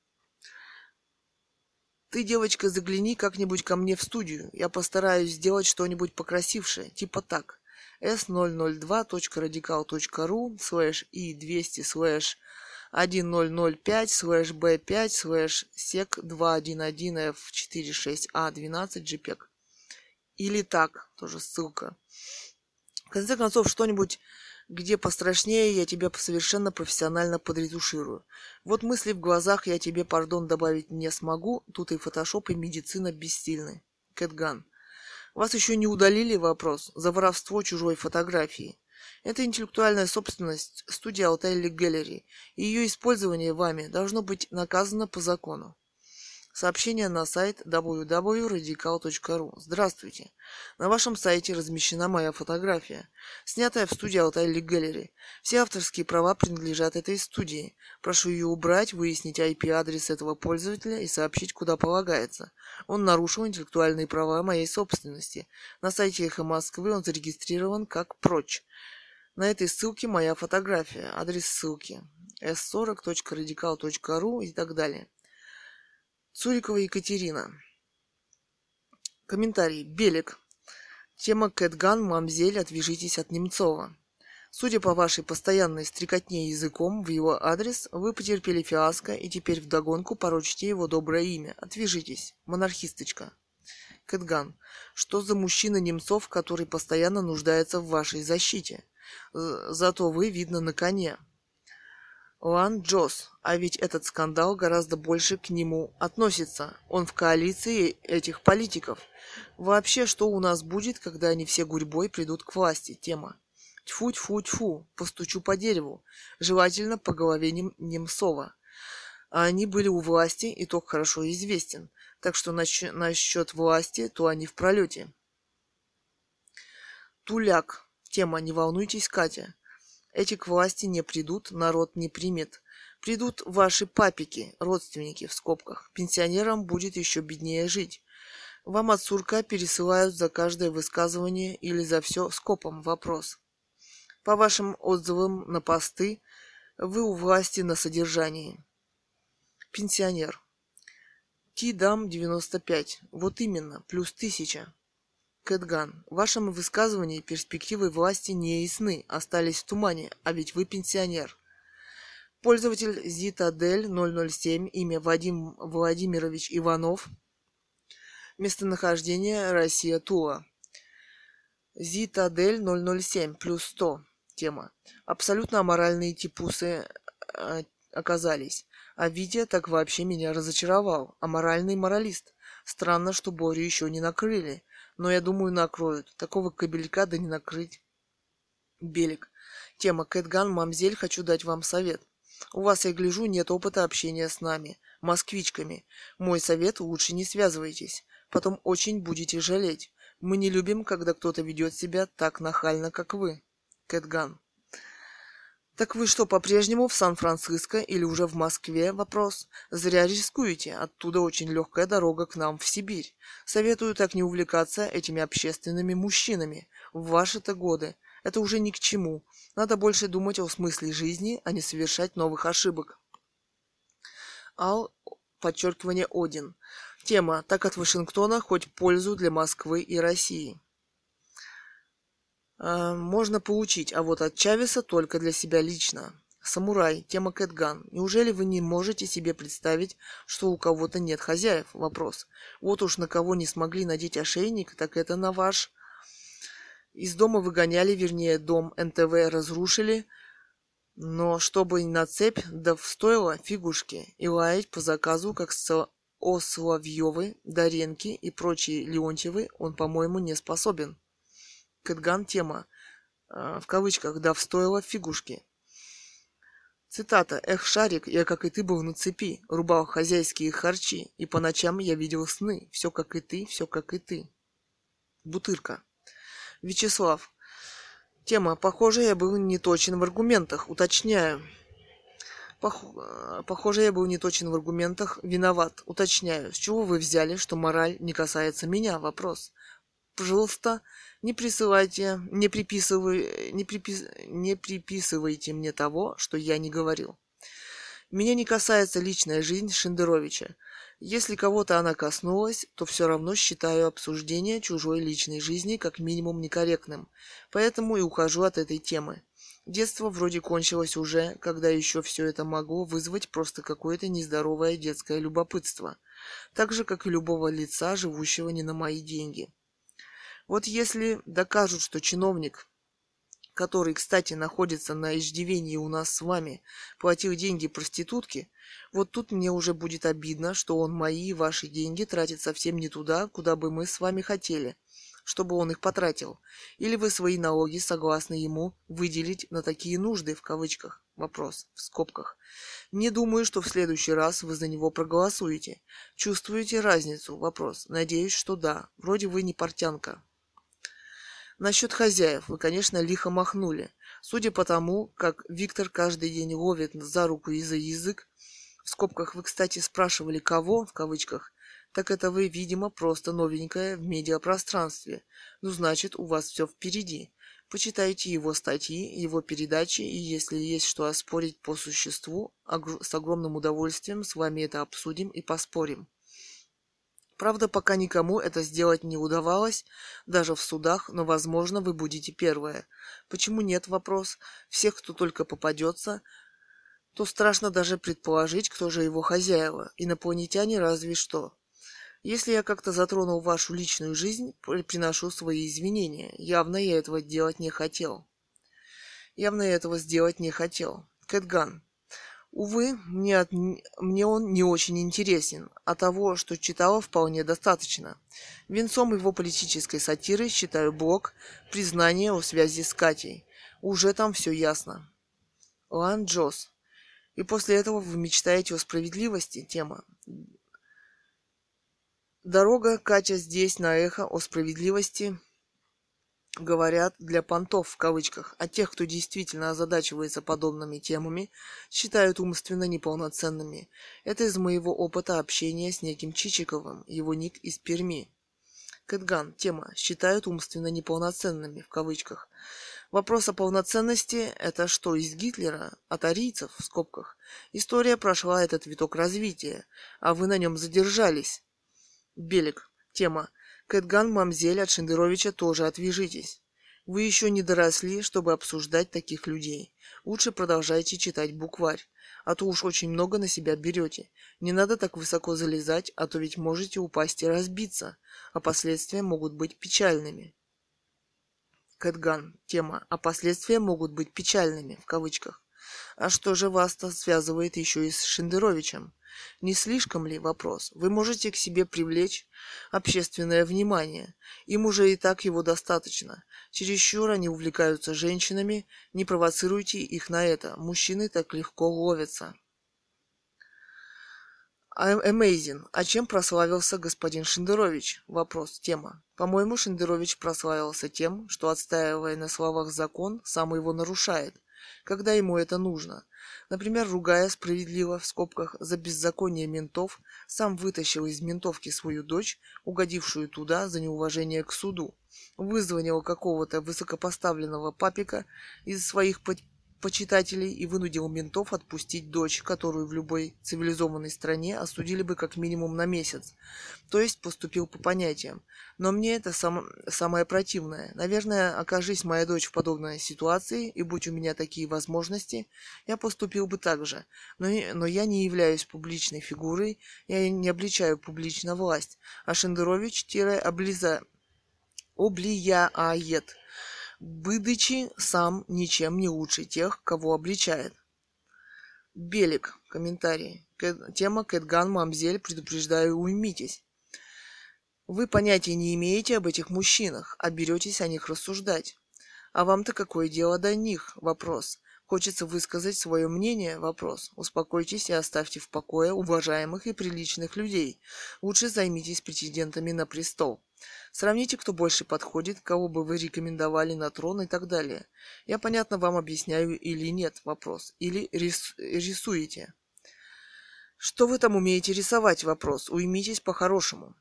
Ты, девочка, загляни как-нибудь ко мне в студию. Я постараюсь сделать что-нибудь покрасившее. Типа так. s002.radikal.ru слэш и 200 слэш 1005 слэш b5 слэш sec 211f46a12 jpeg. Или так, тоже ссылка. В конце концов, что-нибудь, где пострашнее, я тебя совершенно профессионально подретуширую. Вот мысли в глазах я тебе, пардон, добавить не смогу. Тут и фотошоп, и медицина бессильны. Кэтган. Вас еще не удалили вопрос за воровство чужой фотографии. Это интеллектуальная собственность студии Altai Gallery, и ее использование вами должно быть наказано по закону. Сообщение на сайт www.radical.ru. Здравствуйте. На вашем сайте размещена моя фотография, снятая в студии Altai Gallery. Все авторские права принадлежат этой студии. Прошу ее убрать, выяснить IP-адрес этого пользователя и сообщить, куда полагается. Он нарушил интеллектуальные права моей собственности. На сайте Эхо Москвы он зарегистрирован как прочь. На этой ссылке моя фотография, адрес ссылки s40.radical.ru и так далее. Цурикова Екатерина. Комментарий. Белик. Тема Кэтган, мамзель, отвяжитесь от Немцова. Судя по вашей постоянной стрекотне языком в его адрес, вы потерпели фиаско и теперь вдогонку порочите его доброе имя. Отвяжитесь. Монархисточка. Кэтган. Что за мужчина Немцов, который постоянно нуждается в вашей защите? Зато вы, видно, на коне. Лан Джос, а ведь этот скандал гораздо больше к нему относится. Он в коалиции этих политиков. Вообще, что у нас будет, когда они все гурьбой придут к власти? Тема. Тьфу-тьфу-тьфу, постучу по дереву. Желательно по голове Нем- Немцова. А они были у власти, и ток хорошо известен. Так что насчет власти, то они в пролете. Туляк. Тема «Не волнуйтесь, Катя». Эти к власти не придут, народ не примет. Придут ваши папики, родственники в скобках. Пенсионерам будет еще беднее жить. Вам от сурка пересылают за каждое высказывание или за все скопом вопрос. По вашим отзывам на посты, вы у власти на содержании. Пенсионер. Ти-дам 95. Вот именно, плюс тысяча. Кэтган, в вашем высказывании перспективы власти не ясны, остались в тумане, а ведь вы пенсионер. Пользователь Зитадель 007, имя Вадим Владимирович Иванов. Местонахождение Россия Тула. Зитадель 007 плюс 100. Тема. Абсолютно аморальные типусы э, оказались. А Витя так вообще меня разочаровал. Аморальный моралист. Странно, что Борю еще не накрыли. Но я думаю, накроют. Такого кабелька да не накрыть. Белик. Тема Кэтган, мамзель, хочу дать вам совет. У вас, я гляжу, нет опыта общения с нами, москвичками. Мой совет, лучше не связывайтесь. Потом очень будете жалеть. Мы не любим, когда кто-то ведет себя так нахально, как вы. Кэтган. Так вы что, по-прежнему в Сан-Франциско или уже в Москве? Вопрос. Зря рискуете. Оттуда очень легкая дорога к нам в Сибирь. Советую так не увлекаться этими общественными мужчинами. В ваши-то годы. Это уже ни к чему. Надо больше думать о смысле жизни, а не совершать новых ошибок. Ал, подчеркивание Один. Тема «Так от Вашингтона хоть пользу для Москвы и России». А, можно получить, а вот от Чавеса только для себя лично. Самурай, тема Кэтган. Неужели вы не можете себе представить, что у кого-то нет хозяев? Вопрос. Вот уж на кого не смогли надеть ошейник, так это на ваш. Из дома выгоняли, вернее, дом НТВ разрушили, но чтобы на цепь, да стоило фигушки и лаять по заказу, как с о Доренки и прочие Леонтьевы, он, по-моему, не способен. Кэтган тема, э, в кавычках, да встоила фигушки. Цитата. «Эх, Шарик, я, как и ты, был на цепи, рубал хозяйские харчи, и по ночам я видел сны, все как и ты, все как и ты». Бутырка. Вячеслав. Тема. Похоже, я был не точен в аргументах. Уточняю. Пох... Э, похоже, я был не точен в аргументах. Виноват. Уточняю. С чего вы взяли, что мораль не касается меня? Вопрос. Пожалуйста, не присылайте, не приписывай, не, припис, не приписывайте мне того, что я не говорил. Меня не касается личная жизнь Шендеровича. Если кого-то она коснулась, то все равно считаю обсуждение чужой личной жизни как минимум некорректным, поэтому и ухожу от этой темы. Детство вроде кончилось уже, когда еще все это могло вызвать просто какое-то нездоровое детское любопытство, так же, как и любого лица, живущего не на мои деньги. Вот если докажут, что чиновник, который, кстати, находится на иждивении у нас с вами, платил деньги проститутке, вот тут мне уже будет обидно, что он мои и ваши деньги тратит совсем не туда, куда бы мы с вами хотели. чтобы он их потратил? Или вы свои налоги согласны ему выделить на такие нужды, в кавычках? Вопрос, в скобках. Не думаю, что в следующий раз вы за него проголосуете. Чувствуете разницу? Вопрос. Надеюсь, что да. Вроде вы не портянка. Насчет хозяев вы, конечно, лихо махнули. Судя по тому, как Виктор каждый день ловит за руку и за язык, в скобках вы, кстати, спрашивали «кого?» в кавычках, так это вы, видимо, просто новенькая в медиапространстве. Ну, значит, у вас все впереди. Почитайте его статьи, его передачи, и если есть что оспорить по существу, с огромным удовольствием с вами это обсудим и поспорим. Правда, пока никому это сделать не удавалось, даже в судах, но, возможно, вы будете первые. Почему нет вопрос? Всех, кто только попадется, то страшно даже предположить, кто же его хозяева. Инопланетяне разве что. Если я как-то затронул вашу личную жизнь, приношу свои извинения. Явно я этого делать не хотел. Явно я этого сделать не хотел. Кэтган. Увы, мне, от... мне он не очень интересен, а того, что читала, вполне достаточно. Венцом его политической сатиры считаю блог «Признание о связи с Катей». Уже там все ясно. Лан Джос. И после этого вы мечтаете о справедливости? Тема. Дорога, Катя, здесь на эхо о справедливости говорят для понтов в кавычках, а тех, кто действительно озадачивается подобными темами, считают умственно неполноценными. Это из моего опыта общения с неким Чичиковым, его ник из Перми. Кэтган. Тема. Считают умственно неполноценными, в кавычках. Вопрос о полноценности – это что, из Гитлера, от арийцев, в скобках? История прошла этот виток развития, а вы на нем задержались. Белик. Тема. Кэтган Мамзель от Шендеровича тоже отвяжитесь. Вы еще не доросли, чтобы обсуждать таких людей. Лучше продолжайте читать букварь, а то уж очень много на себя берете. Не надо так высоко залезать, а то ведь можете упасть и разбиться, а последствия могут быть печальными. Кэтган. Тема. А последствия могут быть печальными, в кавычках. А что же вас-то связывает еще и с Шендеровичем? Не слишком ли вопрос? Вы можете к себе привлечь общественное внимание. Им уже и так его достаточно. Чересчур они увлекаются женщинами. Не провоцируйте их на это. Мужчины так легко ловятся. Amazing. А чем прославился господин Шендерович? Вопрос. Тема. По-моему, Шендерович прославился тем, что, отстаивая на словах закон, сам его нарушает, когда ему это нужно. Например, ругая справедливо, в скобках, за беззаконие ментов, сам вытащил из ментовки свою дочь, угодившую туда за неуважение к суду. Вызвонил какого-то высокопоставленного папика из своих почитателей и вынудил ментов отпустить дочь, которую в любой цивилизованной стране осудили бы как минимум на месяц. То есть поступил по понятиям. Но мне это сам, самое противное. Наверное, окажись моя дочь в подобной ситуации, и будь у меня такие возможности, я поступил бы так же. Но, но я не являюсь публичной фигурой, я не обличаю публично власть. А Шендерович-облиза облияет будучи сам ничем не лучше тех, кого обличает. Белик. Комментарий. Тема Кэтган Мамзель. Предупреждаю, уймитесь. Вы понятия не имеете об этих мужчинах, а беретесь о них рассуждать. А вам-то какое дело до них? Вопрос. Хочется высказать свое мнение? Вопрос. Успокойтесь и оставьте в покое уважаемых и приличных людей. Лучше займитесь претендентами на престол. Сравните, кто больше подходит, кого бы вы рекомендовали на трон и так далее. Я понятно вам объясняю или нет вопрос. Или рис рисуете. Что вы там умеете рисовать? Вопрос. Уймитесь по-хорошему.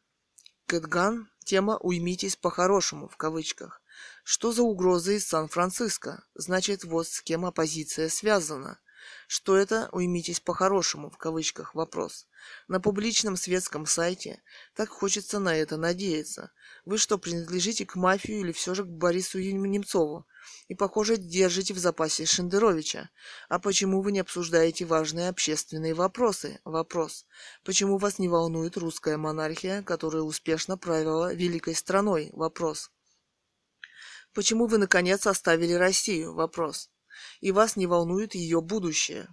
Кэтган. Тема «Уймитесь по-хорошему» в кавычках. Что за угроза из Сан-Франциско? Значит, вот с кем оппозиция связана. Что это, уймитесь по-хорошему, в кавычках, вопрос. На публичном светском сайте так хочется на это надеяться. Вы что, принадлежите к мафии или все же к Борису Немцову? И, похоже, держите в запасе Шендеровича. А почему вы не обсуждаете важные общественные вопросы? Вопрос. Почему вас не волнует русская монархия, которая успешно правила великой страной? Вопрос. Почему вы, наконец, оставили Россию? Вопрос и вас не волнует ее будущее.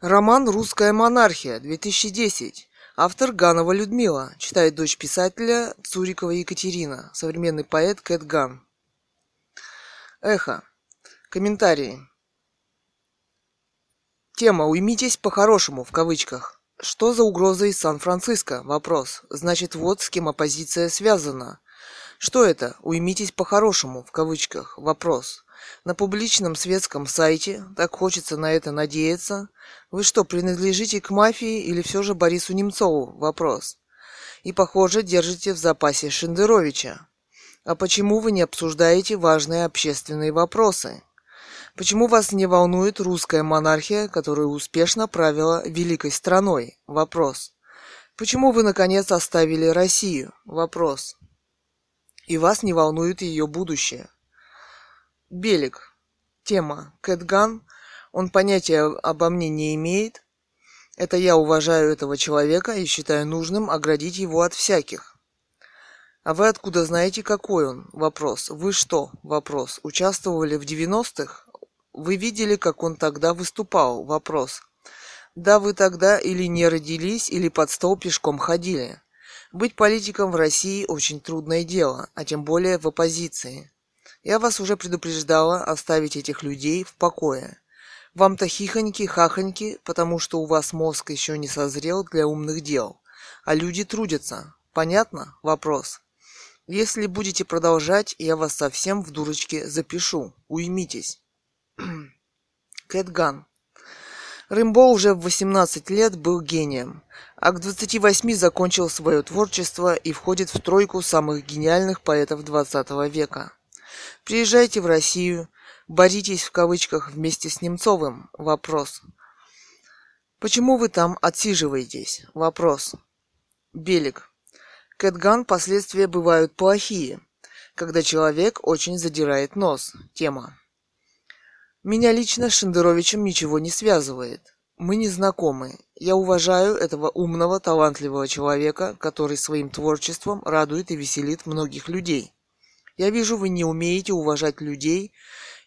Роман «Русская монархия» 2010. Автор Ганова Людмила, читает дочь писателя Цурикова Екатерина, современный поэт Кэт Ган. Эхо. Комментарии. Тема «Уймитесь по-хорошему» в кавычках. Что за угроза из Сан-Франциско? Вопрос. Значит, вот с кем оппозиция связана. Что это? Уймитесь по-хорошему в кавычках. Вопрос. На публичном светском сайте, так хочется на это надеяться. Вы что, принадлежите к мафии или все же Борису Немцову? Вопрос. И, похоже, держите в запасе Шендеровича. А почему вы не обсуждаете важные общественные вопросы? Почему вас не волнует русская монархия, которая успешно правила великой страной? Вопрос. Почему вы, наконец, оставили Россию? Вопрос. И вас не волнует ее будущее? Белик. Тема. Кэтган. Он понятия обо мне не имеет. Это я уважаю этого человека и считаю нужным оградить его от всяких. А вы откуда знаете, какой он? Вопрос. Вы что? Вопрос. Участвовали в 90-х? Вы видели, как он тогда выступал? Вопрос. Да, вы тогда или не родились, или под стол пешком ходили. Быть политиком в России очень трудное дело, а тем более в оппозиции. Я вас уже предупреждала оставить этих людей в покое. Вам-то хихоньки-хахоньки, потому что у вас мозг еще не созрел для умных дел. А люди трудятся. Понятно? Вопрос. Если будете продолжать, я вас совсем в дурочке запишу. Уймитесь. Кэтган. Рымбо уже в 18 лет был гением, а к 28 закончил свое творчество и входит в тройку самых гениальных поэтов 20 века. Приезжайте в Россию, боритесь в кавычках вместе с Немцовым. Вопрос. Почему вы там отсиживаетесь? Вопрос. Белик. Кэтган последствия бывают плохие, когда человек очень задирает нос. Тема. Меня лично с Шендеровичем ничего не связывает. Мы не знакомы. Я уважаю этого умного, талантливого человека, который своим творчеством радует и веселит многих людей. Я вижу, вы не умеете уважать людей,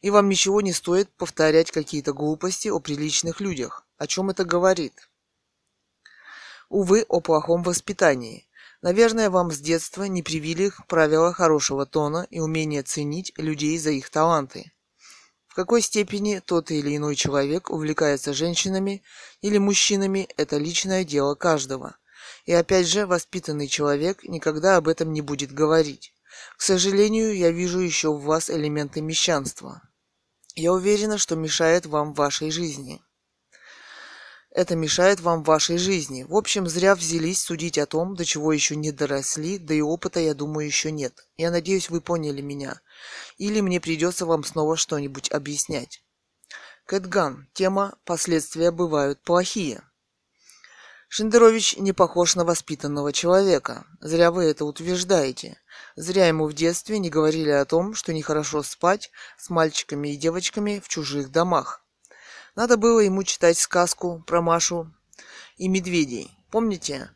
и вам ничего не стоит повторять какие-то глупости о приличных людях. О чем это говорит? Увы, о плохом воспитании. Наверное, вам с детства не привили правила хорошего тона и умения ценить людей за их таланты. В какой степени тот или иной человек увлекается женщинами или мужчинами – это личное дело каждого. И опять же, воспитанный человек никогда об этом не будет говорить. К сожалению, я вижу еще в вас элементы мещанства. Я уверена, что мешает вам в вашей жизни. Это мешает вам в вашей жизни. В общем, зря взялись судить о том, до чего еще не доросли, да и опыта, я думаю, еще нет. Я надеюсь, вы поняли меня. Или мне придется вам снова что-нибудь объяснять. Кэтган. Тема «Последствия бывают плохие». Шендерович не похож на воспитанного человека. Зря вы это утверждаете. Зря ему в детстве не говорили о том, что нехорошо спать с мальчиками и девочками в чужих домах. Надо было ему читать сказку про Машу и медведей. Помните?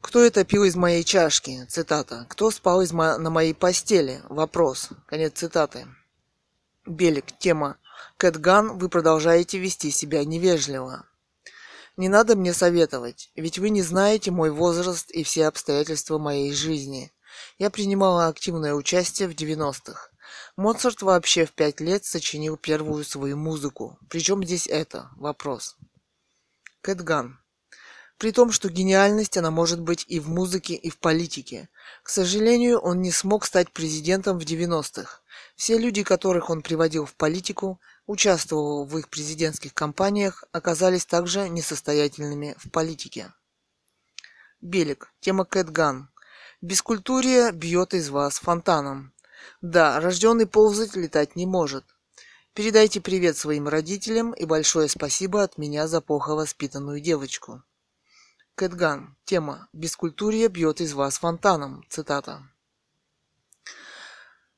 Кто это пил из моей чашки? Цитата. Кто спал из мо- на моей постели? Вопрос. Конец цитаты. Белик. Тема. Кэтган, вы продолжаете вести себя невежливо. Не надо мне советовать, ведь вы не знаете мой возраст и все обстоятельства моей жизни. Я принимала активное участие в 90-х. Моцарт вообще в пять лет сочинил первую свою музыку. Причем здесь это? Вопрос. Кэтган. При том, что гениальность она может быть и в музыке, и в политике. К сожалению, он не смог стать президентом в 90-х. Все люди, которых он приводил в политику, участвовал в их президентских кампаниях, оказались также несостоятельными в политике. Белик. Тема Кэтган. Бескультурие бьет из вас фонтаном. Да, рожденный ползать летать не может. Передайте привет своим родителям и большое спасибо от меня за плохо воспитанную девочку. Кэтган. Тема. Бескультурие бьет из вас фонтаном. Цитата.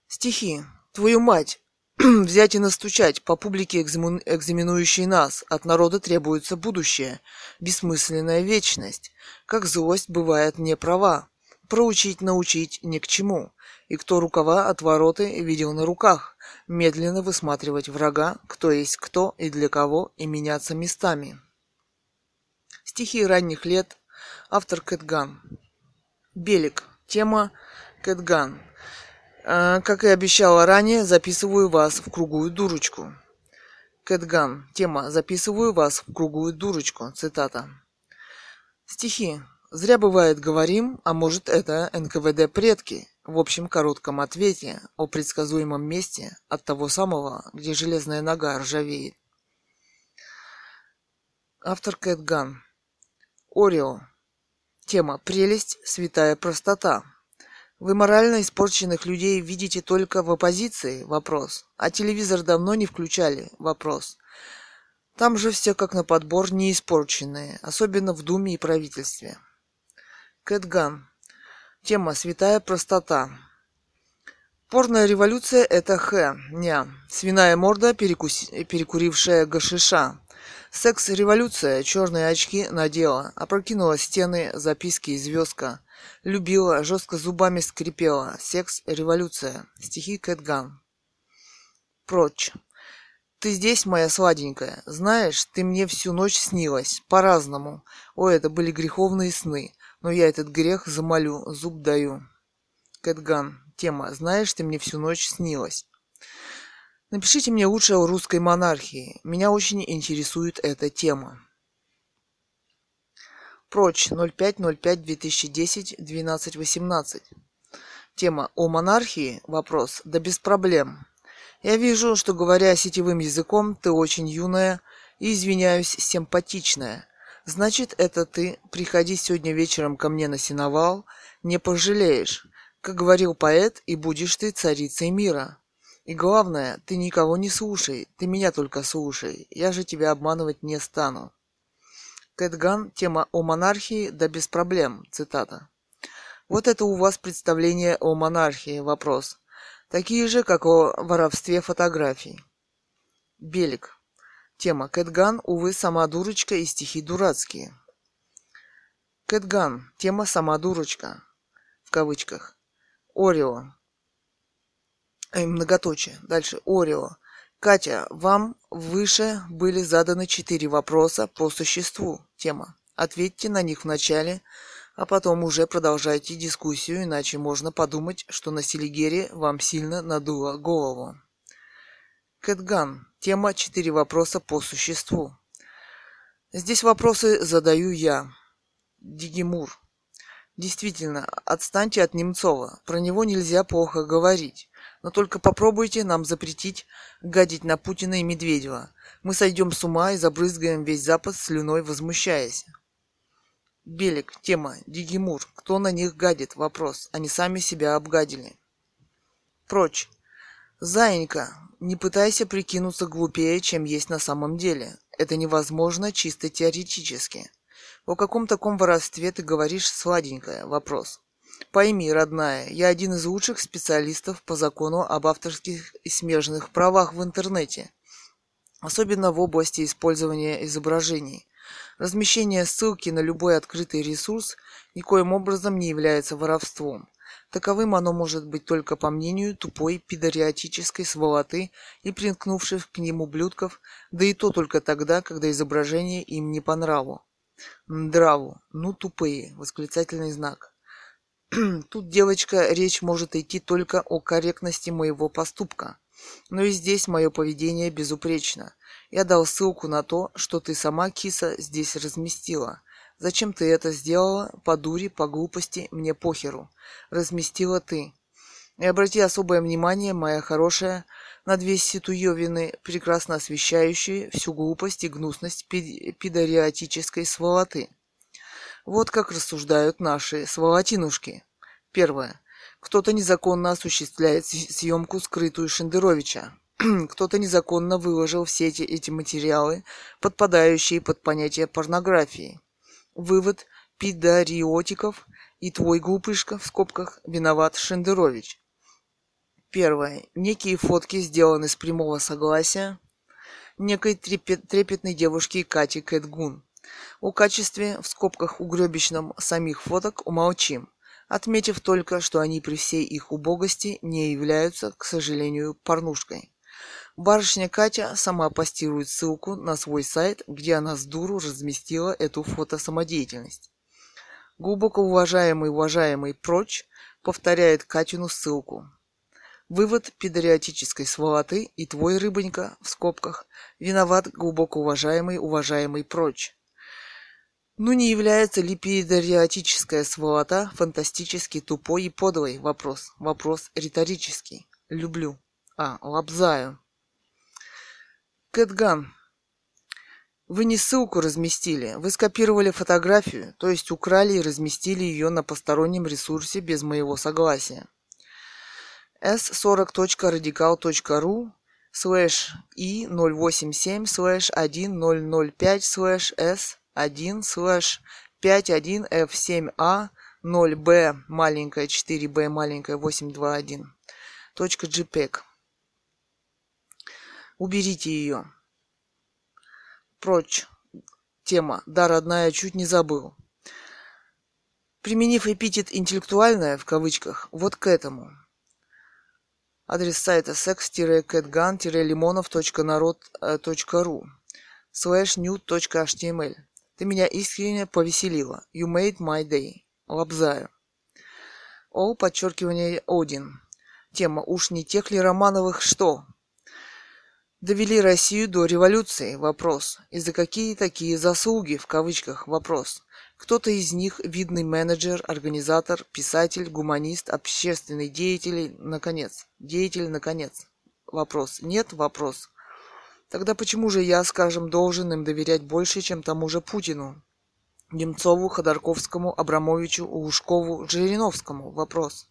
Стихи. Твою мать, взять и настучать по публике, экзаменующей нас. От народа требуется будущее, бессмысленная вечность. Как злость бывает не права. Проучить, научить ни к чему. И кто рукава от вороты видел на руках. Медленно высматривать врага, кто есть кто и для кого, и меняться местами. Стихи ранних лет Автор Кэтган. Белик. Тема Кэтган. А, как и обещала ранее, записываю вас в кругую дурочку. Кэтган. Тема «Записываю вас в кругую дурочку». Цитата. Стихи. Зря бывает говорим, а может это НКВД предки, в общем коротком ответе о предсказуемом месте от того самого, где железная нога ржавеет. Автор Кэтган. Орео. Тема «Прелесть, святая простота». Вы морально испорченных людей видите только в оппозиции? Вопрос. А телевизор давно не включали? Вопрос. Там же все как на подбор не испорченные, особенно в Думе и правительстве. Кэтган. Тема «Святая простота». Порная революция – это х, ня. Свиная морда, перекуси... перекурившая гашиша. Секс-революция, черные очки надела, опрокинула стены, записки и звездка. Любила, жестко зубами скрипела. Секс-революция. Стихи Кэтган. Прочь. Ты здесь, моя сладенькая. Знаешь, ты мне всю ночь снилась. По-разному. Ой, это были греховные сны. Но я этот грех замолю, зуб даю. Кэтган. Тема. Знаешь, ты мне всю ночь снилась. Напишите мне лучше о русской монархии. Меня очень интересует эта тема. Прочь 05.05.2010 12.18. Тема о монархии. Вопрос. Да без проблем. Я вижу, что говоря сетевым языком, ты очень юная и, извиняюсь, симпатичная. Значит, это ты приходи сегодня вечером ко мне на сеновал, не пожалеешь. Как говорил поэт, и будешь ты царицей мира. И главное, ты никого не слушай, ты меня только слушай, я же тебя обманывать не стану. Кэтган, тема о монархии, да без проблем, цитата. Вот это у вас представление о монархии, вопрос. Такие же, как о воровстве фотографий. Белик. Тема Кэтган, увы, сама дурочка и стихи дурацкие. Кэтган. Тема сама дурочка. В кавычках. Орео э, многоточие. Дальше. Орео. Катя, вам выше были заданы четыре вопроса по существу. Тема. Ответьте на них вначале, а потом уже продолжайте дискуссию, иначе можно подумать, что на Селигере вам сильно надуло голову. Кэтган. Тема «Четыре вопроса по существу». Здесь вопросы задаю я. Дигимур. Действительно, отстаньте от Немцова. Про него нельзя плохо говорить. Но только попробуйте нам запретить гадить на Путина и Медведева. Мы сойдем с ума и забрызгаем весь Запад слюной, возмущаясь. Белик. Тема. Дигимур. Кто на них гадит? Вопрос. Они сами себя обгадили. Прочь. Заинька, не пытайся прикинуться глупее, чем есть на самом деле. Это невозможно чисто теоретически. О каком таком воровстве ты говоришь, сладенькая? Вопрос. Пойми, родная, я один из лучших специалистов по закону об авторских и смежных правах в интернете, особенно в области использования изображений. Размещение ссылки на любой открытый ресурс никоим образом не является воровством. Таковым оно может быть только по мнению тупой педориатической сволоты и примкнувших к нему блюдков, да и то только тогда, когда изображение им не по нраву. Драву. Ну, тупые. Восклицательный знак. Тут, девочка, речь может идти только о корректности моего поступка. Но и здесь мое поведение безупречно. Я дал ссылку на то, что ты сама, киса, здесь разместила. Зачем ты это сделала? По дуре, по глупости, мне похеру. Разместила ты. И обрати особое внимание, моя хорошая, на две ситуевины, прекрасно освещающие всю глупость и гнусность пидориатической сволоты. Вот как рассуждают наши сволотинушки. Первое. Кто-то незаконно осуществляет съемку скрытую Шендеровича. Кто-то незаконно выложил все эти, эти материалы, подпадающие под понятие порнографии. Вывод пидариотиков и твой глупышка в скобках виноват Шендерович. Первое. Некие фотки сделаны с прямого согласия некой трепет, трепетной девушки Кати Кэтгун. О качестве, в скобках угребищном, самих фоток умолчим, отметив только, что они при всей их убогости не являются, к сожалению, порнушкой. Барышня Катя сама постирует ссылку на свой сайт, где она с дуру разместила эту фотосамодеятельность. Глубоко уважаемый, уважаемый прочь повторяет Катину ссылку. Вывод педриатической сволоты и твой, рыбонька, в скобках, виноват глубоко уважаемый, уважаемый прочь. Ну не является ли педриатическая сволота фантастически тупой и подлой? Вопрос. Вопрос риторический. Люблю. А, лобзаю. Кэтган. Вы не ссылку разместили, вы скопировали фотографию, то есть украли и разместили ее на постороннем ресурсе без моего согласия s40.radikal.ru слэш и 087 слэш 1005 слэш s 1 слэш 51 f7a 0b маленькая 4b маленькая 821 точка jpeg уберите ее прочь. Тема. Да родная чуть не забыл. Применив эпитет интеллектуальное в кавычках вот к этому. Адрес сайта sex-catgan-limonov.народ.ру slash nude.html Ты меня искренне повеселила. You made my day. Лобзаю. О, подчеркивание, Один. Тема «Уж не тех ли Романовых что?» Довели Россию до революции? Вопрос. И за какие такие заслуги, в кавычках, вопрос. Кто-то из них видный менеджер, организатор, писатель, гуманист, общественный деятель, наконец. Деятель, наконец. Вопрос. Нет? Вопрос. Тогда почему же я, скажем, должен им доверять больше, чем тому же Путину? Немцову, Ходорковскому, Абрамовичу, Лужкову, Жириновскому? Вопрос.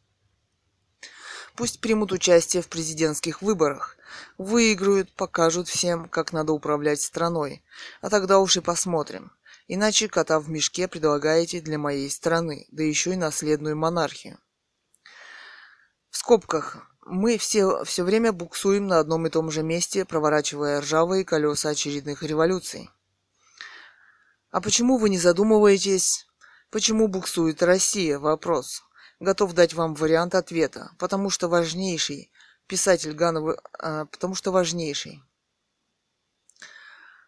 Пусть примут участие в президентских выборах. Выиграют, покажут всем, как надо управлять страной. А тогда уж и посмотрим. Иначе кота в мешке предлагаете для моей страны, да еще и наследную монархию. В скобках. Мы все, все время буксуем на одном и том же месте, проворачивая ржавые колеса очередных революций. А почему вы не задумываетесь, почему буксует Россия? Вопрос. Готов дать вам вариант ответа. Потому что важнейший писатель Ганова, а, потому что важнейший.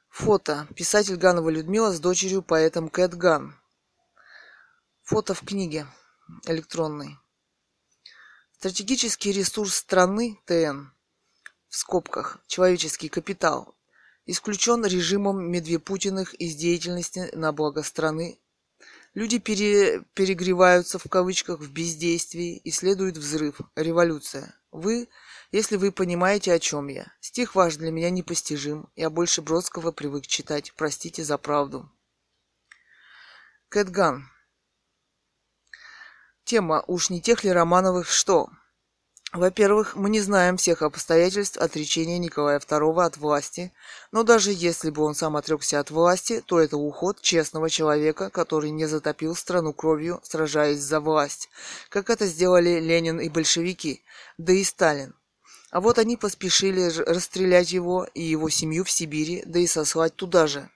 Фото. Писатель Ганова Людмила с дочерью поэтом Кэт Ган. Фото в книге электронной. Стратегический ресурс страны ТН в скобках человеческий капитал исключен режимом Медвепутиных из деятельности на благо страны. Люди пере, перегреваются в кавычках в бездействии и следует взрыв, революция. Вы если вы понимаете, о чем я. Стих ваш для меня непостижим. Я больше Бродского привык читать. Простите за правду. Кэтган. Тема «Уж не тех ли Романовых что?» Во-первых, мы не знаем всех обстоятельств отречения Николая II от власти, но даже если бы он сам отрекся от власти, то это уход честного человека, который не затопил страну кровью, сражаясь за власть, как это сделали Ленин и большевики, да и Сталин. А вот они поспешили расстрелять его и его семью в Сибири, да и сослать туда же.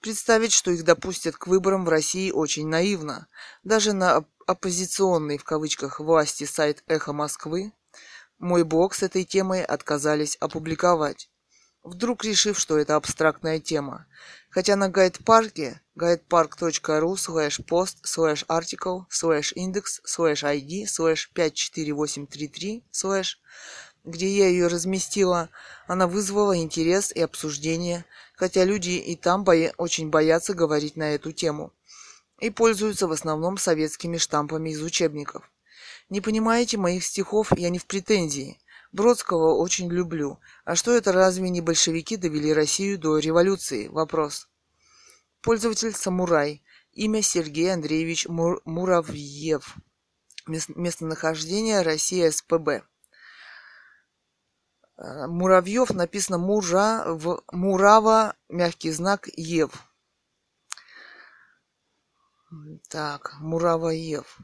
Представить, что их допустят к выборам в России очень наивно. Даже на оппозиционный в кавычках власти сайт «Эхо Москвы» мой блог с этой темой отказались опубликовать. Вдруг решив, что это абстрактная тема. Хотя на гайд-парке guidepark.ru slash post slash article slash index slash id slash 54833 slash где я ее разместила, она вызвала интерес и обсуждение, хотя люди и там боя- очень боятся говорить на эту тему и пользуются в основном советскими штампами из учебников. Не понимаете моих стихов, я не в претензии. Бродского очень люблю. А что это разве не большевики довели Россию до революции? Вопрос. Пользователь Самурай. Имя Сергей Андреевич Мур- Муравьев. Местонахождение Россия СПБ. Э, Муравьев написано Мужа в Мурава, мягкий знак Ев. Так, Мураваев.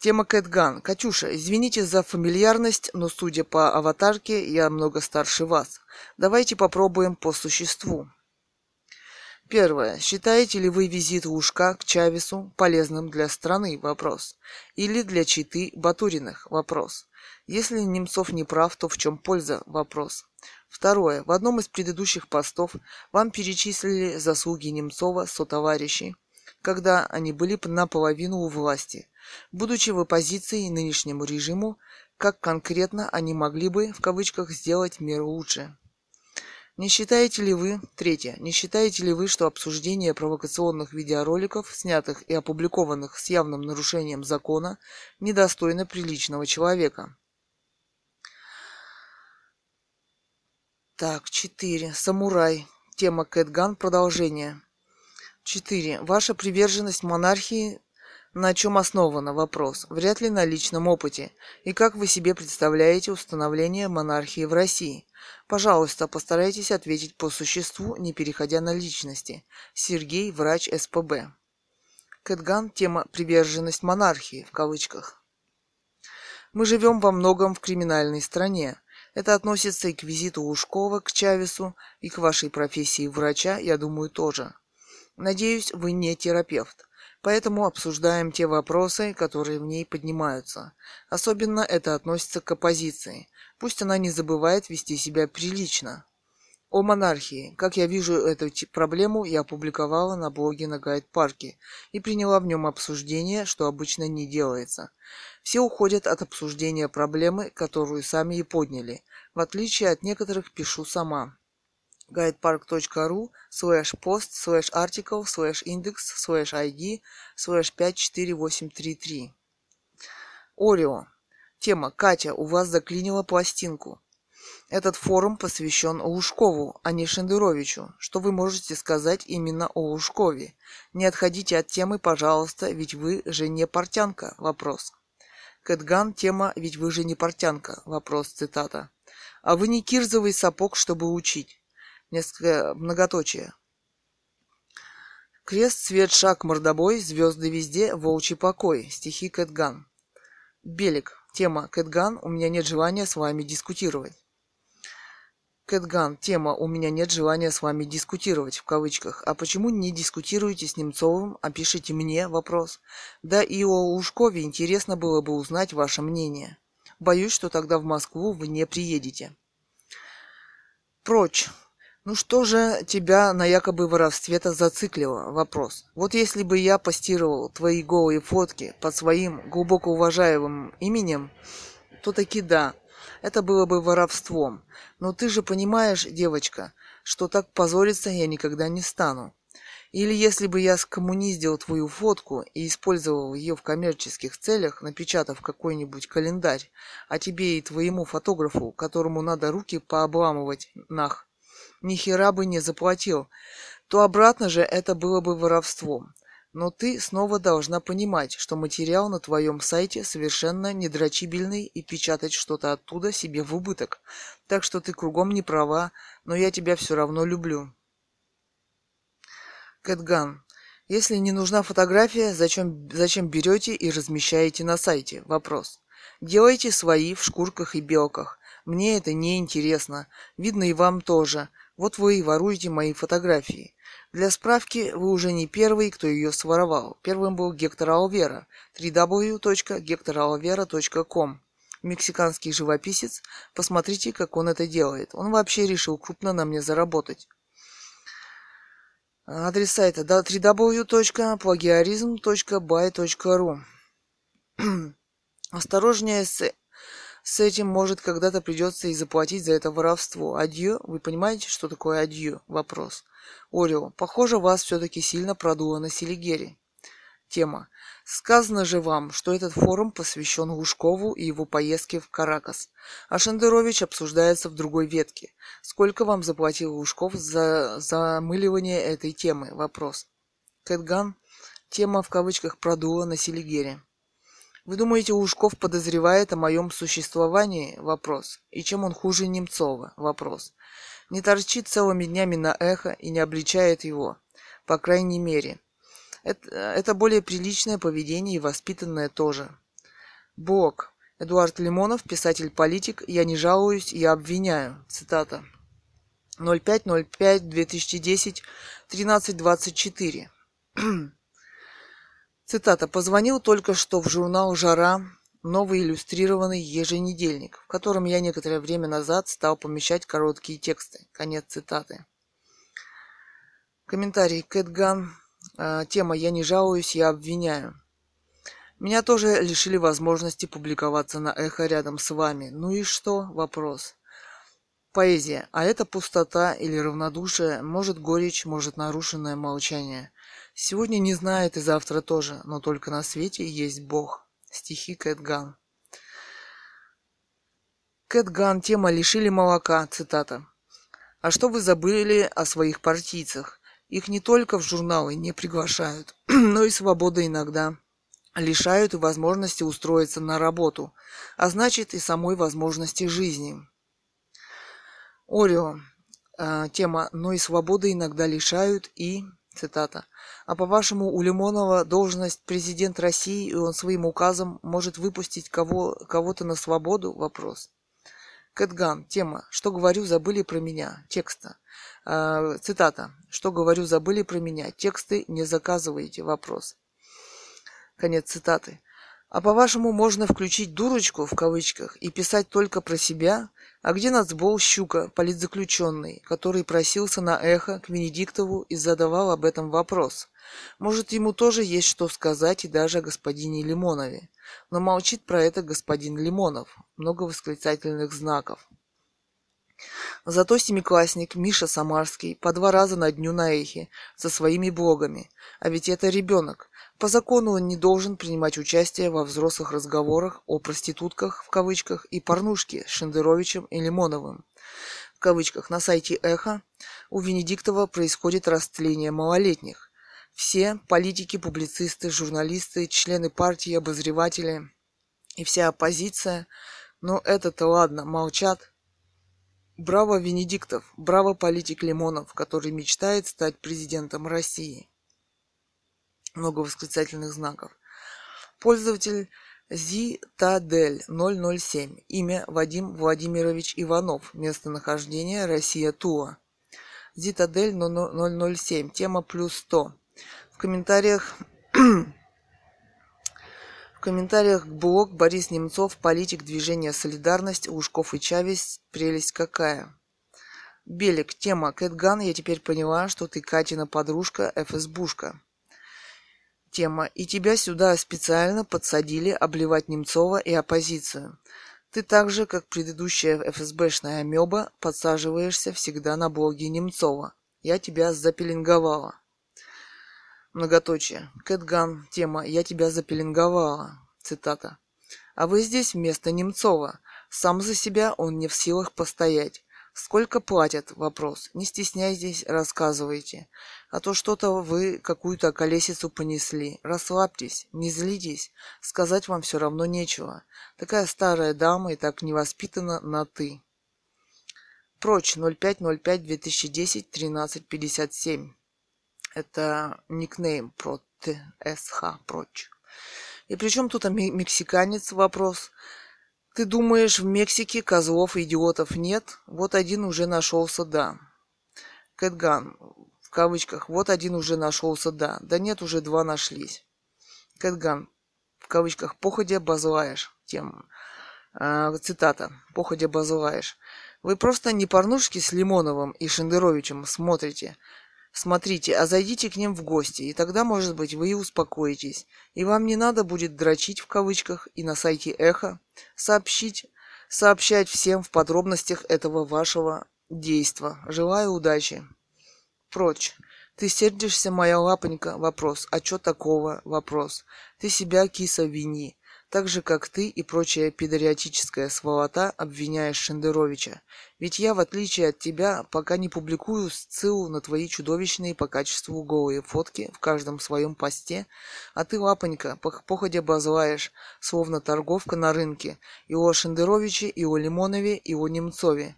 Тема Кэтган. Катюша, извините за фамильярность, но судя по аватарке, я много старше вас. Давайте попробуем по существу. Первое. Считаете ли вы визит Лужка к Чавесу полезным для страны? Вопрос. Или для читы Батуриных? Вопрос. Если Немцов не прав, то в чем польза? Вопрос. Второе. В одном из предыдущих постов вам перечислили заслуги Немцова, сотоварищей, когда они были наполовину у власти. Будучи в оппозиции нынешнему режиму, как конкретно они могли бы, в кавычках, сделать мир лучше? Не считаете ли вы, третье, не считаете ли вы, что обсуждение провокационных видеороликов, снятых и опубликованных с явным нарушением закона, недостойно приличного человека? Так, четыре. Самурай. Тема Кэтган. Продолжение. Четыре. Ваша приверженность монархии на чем основана вопрос? Вряд ли на личном опыте. И как вы себе представляете установление монархии в России? Пожалуйста, постарайтесь ответить по существу, не переходя на личности. Сергей, врач СПБ. Кэтган. Тема «Приверженность монархии» в кавычках. Мы живем во многом в криминальной стране. Это относится и к визиту Ушкова к Чавесу, и к вашей профессии врача, я думаю, тоже. Надеюсь, вы не терапевт. Поэтому обсуждаем те вопросы, которые в ней поднимаются. Особенно это относится к оппозиции. Пусть она не забывает вести себя прилично. О монархии. Как я вижу эту проблему, я опубликовала на блоге на гайд-парке и приняла в нем обсуждение, что обычно не делается. Все уходят от обсуждения проблемы, которую сами и подняли. В отличие от некоторых пишу сама. guidepark.ru slash post slash article slash index slash id slash 54833 Орео. Тема «Катя, у вас заклинило пластинку». Этот форум посвящен Лужкову, а не Шендеровичу. Что вы можете сказать именно о Лужкове? Не отходите от темы, пожалуйста, ведь вы же не портянка. Вопрос. Кэтган, тема «Ведь вы же не портянка». Вопрос, цитата. А вы не кирзовый сапог, чтобы учить. Несколько многоточие. Крест, свет, шаг, мордобой, звезды везде, волчий покой. Стихи Кэтган. Белик. Тема Кэтган. У меня нет желания с вами дискутировать. Кэтган, тема «У меня нет желания с вами дискутировать» в кавычках. А почему не дискутируете с Немцовым, а пишите мне вопрос? Да и о Ушкове интересно было бы узнать ваше мнение. Боюсь, что тогда в Москву вы не приедете. Прочь. Ну что же тебя на якобы воровстве-то зациклило? Вопрос. Вот если бы я постировал твои голые фотки под своим глубоко уважаемым именем, то таки да, это было бы воровством. Но ты же понимаешь, девочка, что так позориться я никогда не стану. Или если бы я скоммуниздил твою фотку и использовал ее в коммерческих целях, напечатав какой-нибудь календарь, а тебе и твоему фотографу, которому надо руки пообламывать нах, ни хера бы не заплатил, то обратно же это было бы воровством. Но ты снова должна понимать, что материал на твоем сайте совершенно недрочибельный и печатать что-то оттуда себе в убыток. Так что ты кругом не права, но я тебя все равно люблю. Кэтган. Если не нужна фотография, зачем, зачем берете и размещаете на сайте? Вопрос. Делайте свои в шкурках и белках. Мне это не интересно. Видно и вам тоже. Вот вы и воруете мои фотографии. Для справки, вы уже не первый, кто ее своровал. Первым был Гектор Алвера. www.gektoralvera.com Мексиканский живописец. Посмотрите, как он это делает. Он вообще решил крупно на мне заработать. Адрес сайта www.plagiarism.by.ru Осторожнее с, с этим, может, когда-то придется и заплатить за это воровство. Адью, вы понимаете, что такое адью? Вопрос. Орео, похоже, вас все-таки сильно продуло на Селигере. Тема. Сказано же вам, что этот форум посвящен Лужкову и его поездке в Каракас. А Шендерович обсуждается в другой ветке. Сколько вам заплатил Лужков за замыливание этой темы? Вопрос. Кэтган. Тема в кавычках продула на Селигере. Вы думаете, Лужков подозревает о моем существовании? Вопрос. И чем он хуже Немцова? Вопрос не торчит целыми днями на эхо и не обличает его, по крайней мере. Это, это более приличное поведение и воспитанное тоже. Бог. Эдуард Лимонов, писатель-политик, я не жалуюсь, я обвиняю. Цитата. 05.05.2010, 13.24. Цитата. Позвонил только что в журнал «Жара», новый иллюстрированный еженедельник, в котором я некоторое время назад стал помещать короткие тексты. Конец цитаты. Комментарий. Кэтган. А, тема «Я не жалуюсь, я обвиняю». Меня тоже лишили возможности публиковаться на эхо рядом с вами. Ну и что? Вопрос. Поэзия. А это пустота или равнодушие, может горечь, может нарушенное молчание. Сегодня не знает и завтра тоже, но только на свете есть Бог. Стихи Кэтган. Кэтган. Тема «Лишили молока». Цитата. А что вы забыли о своих партийцах? Их не только в журналы не приглашают, но и свобода иногда лишают и возможности устроиться на работу, а значит и самой возможности жизни. Орио. Э, тема «Но и свободы иногда лишают» и, цитата, «А по-вашему, у Лимонова должность президент России, и он своим указом может выпустить кого, кого-то на свободу?» Вопрос. Кэтган. Тема «Что говорю, забыли про меня». Текста. Э, цитата. «Что говорю, забыли про меня. Тексты не заказывайте». Вопрос. Конец цитаты. А по-вашему, можно включить дурочку в кавычках и писать только про себя? А где нацбол Щука, политзаключенный, который просился на эхо к Венедиктову и задавал об этом вопрос? Может, ему тоже есть что сказать и даже о господине Лимонове. Но молчит про это господин Лимонов. Много восклицательных знаков. Зато семиклассник Миша Самарский по два раза на дню на эхе со своими блогами. А ведь это ребенок. По закону он не должен принимать участие во взрослых разговорах о проститутках в кавычках и порнушке с Шендеровичем и Лимоновым. В кавычках на сайте Эхо у Венедиктова происходит растление малолетних. Все политики, публицисты, журналисты, члены партии, обозреватели и вся оппозиция, но это-то ладно, молчат. Браво Венедиктов, браво политик Лимонов, который мечтает стать президентом России много восклицательных знаков. Пользователь Зитадель 007. Имя Вадим Владимирович Иванов. Местонахождение Россия Тула. Зитадель 007. Тема плюс 100. В комментариях в комментариях блог Борис Немцов, политик движения «Солидарность», Лужков и Чавес, прелесть какая. Белик, тема Кэтган, я теперь поняла, что ты Катина подружка, ФСБушка тема, и тебя сюда специально подсадили обливать Немцова и оппозицию. Ты так же, как предыдущая ФСБшная амеба, подсаживаешься всегда на блоге Немцова. Я тебя запеленговала. Многоточие. Кэтган. Тема «Я тебя запеленговала». Цитата. А вы здесь вместо Немцова. Сам за себя он не в силах постоять. Сколько платят? Вопрос. Не стесняйтесь, рассказывайте. А то что-то вы какую-то колесицу понесли. Расслабьтесь, не злитесь. Сказать вам все равно нечего. Такая старая дама и так невоспитана на «ты». Прочь 0505-2010 1357. Это никнейм про ТСХ. Прочь. И причем тут мексиканец вопрос. Ты думаешь, в Мексике козлов и идиотов нет? Вот один уже нашелся, да. Кэтган, в кавычках, вот один уже нашелся, да. Да нет, уже два нашлись. Кэтган, в кавычках, походя базлаешь. Тем, э, цитата, походя базлаешь. Вы просто не порнушки с Лимоновым и Шендеровичем смотрите, Смотрите, а зайдите к ним в гости, и тогда, может быть, вы и успокоитесь. И вам не надо будет дрочить в кавычках и на сайте Эхо сообщить, сообщать всем в подробностях этого вашего действа. Желаю удачи. Прочь. Ты сердишься, моя лапонька? Вопрос. А чё такого? Вопрос. Ты себя, киса, вини так же, как ты и прочая педориатическая сволота обвиняешь Шендеровича. Ведь я, в отличие от тебя, пока не публикую ссылу на твои чудовищные по качеству голые фотки в каждом своем посте, а ты, лапонька, походя базлаешь, словно торговка на рынке, и о Шендеровиче, и о Лимонове, и о Немцове.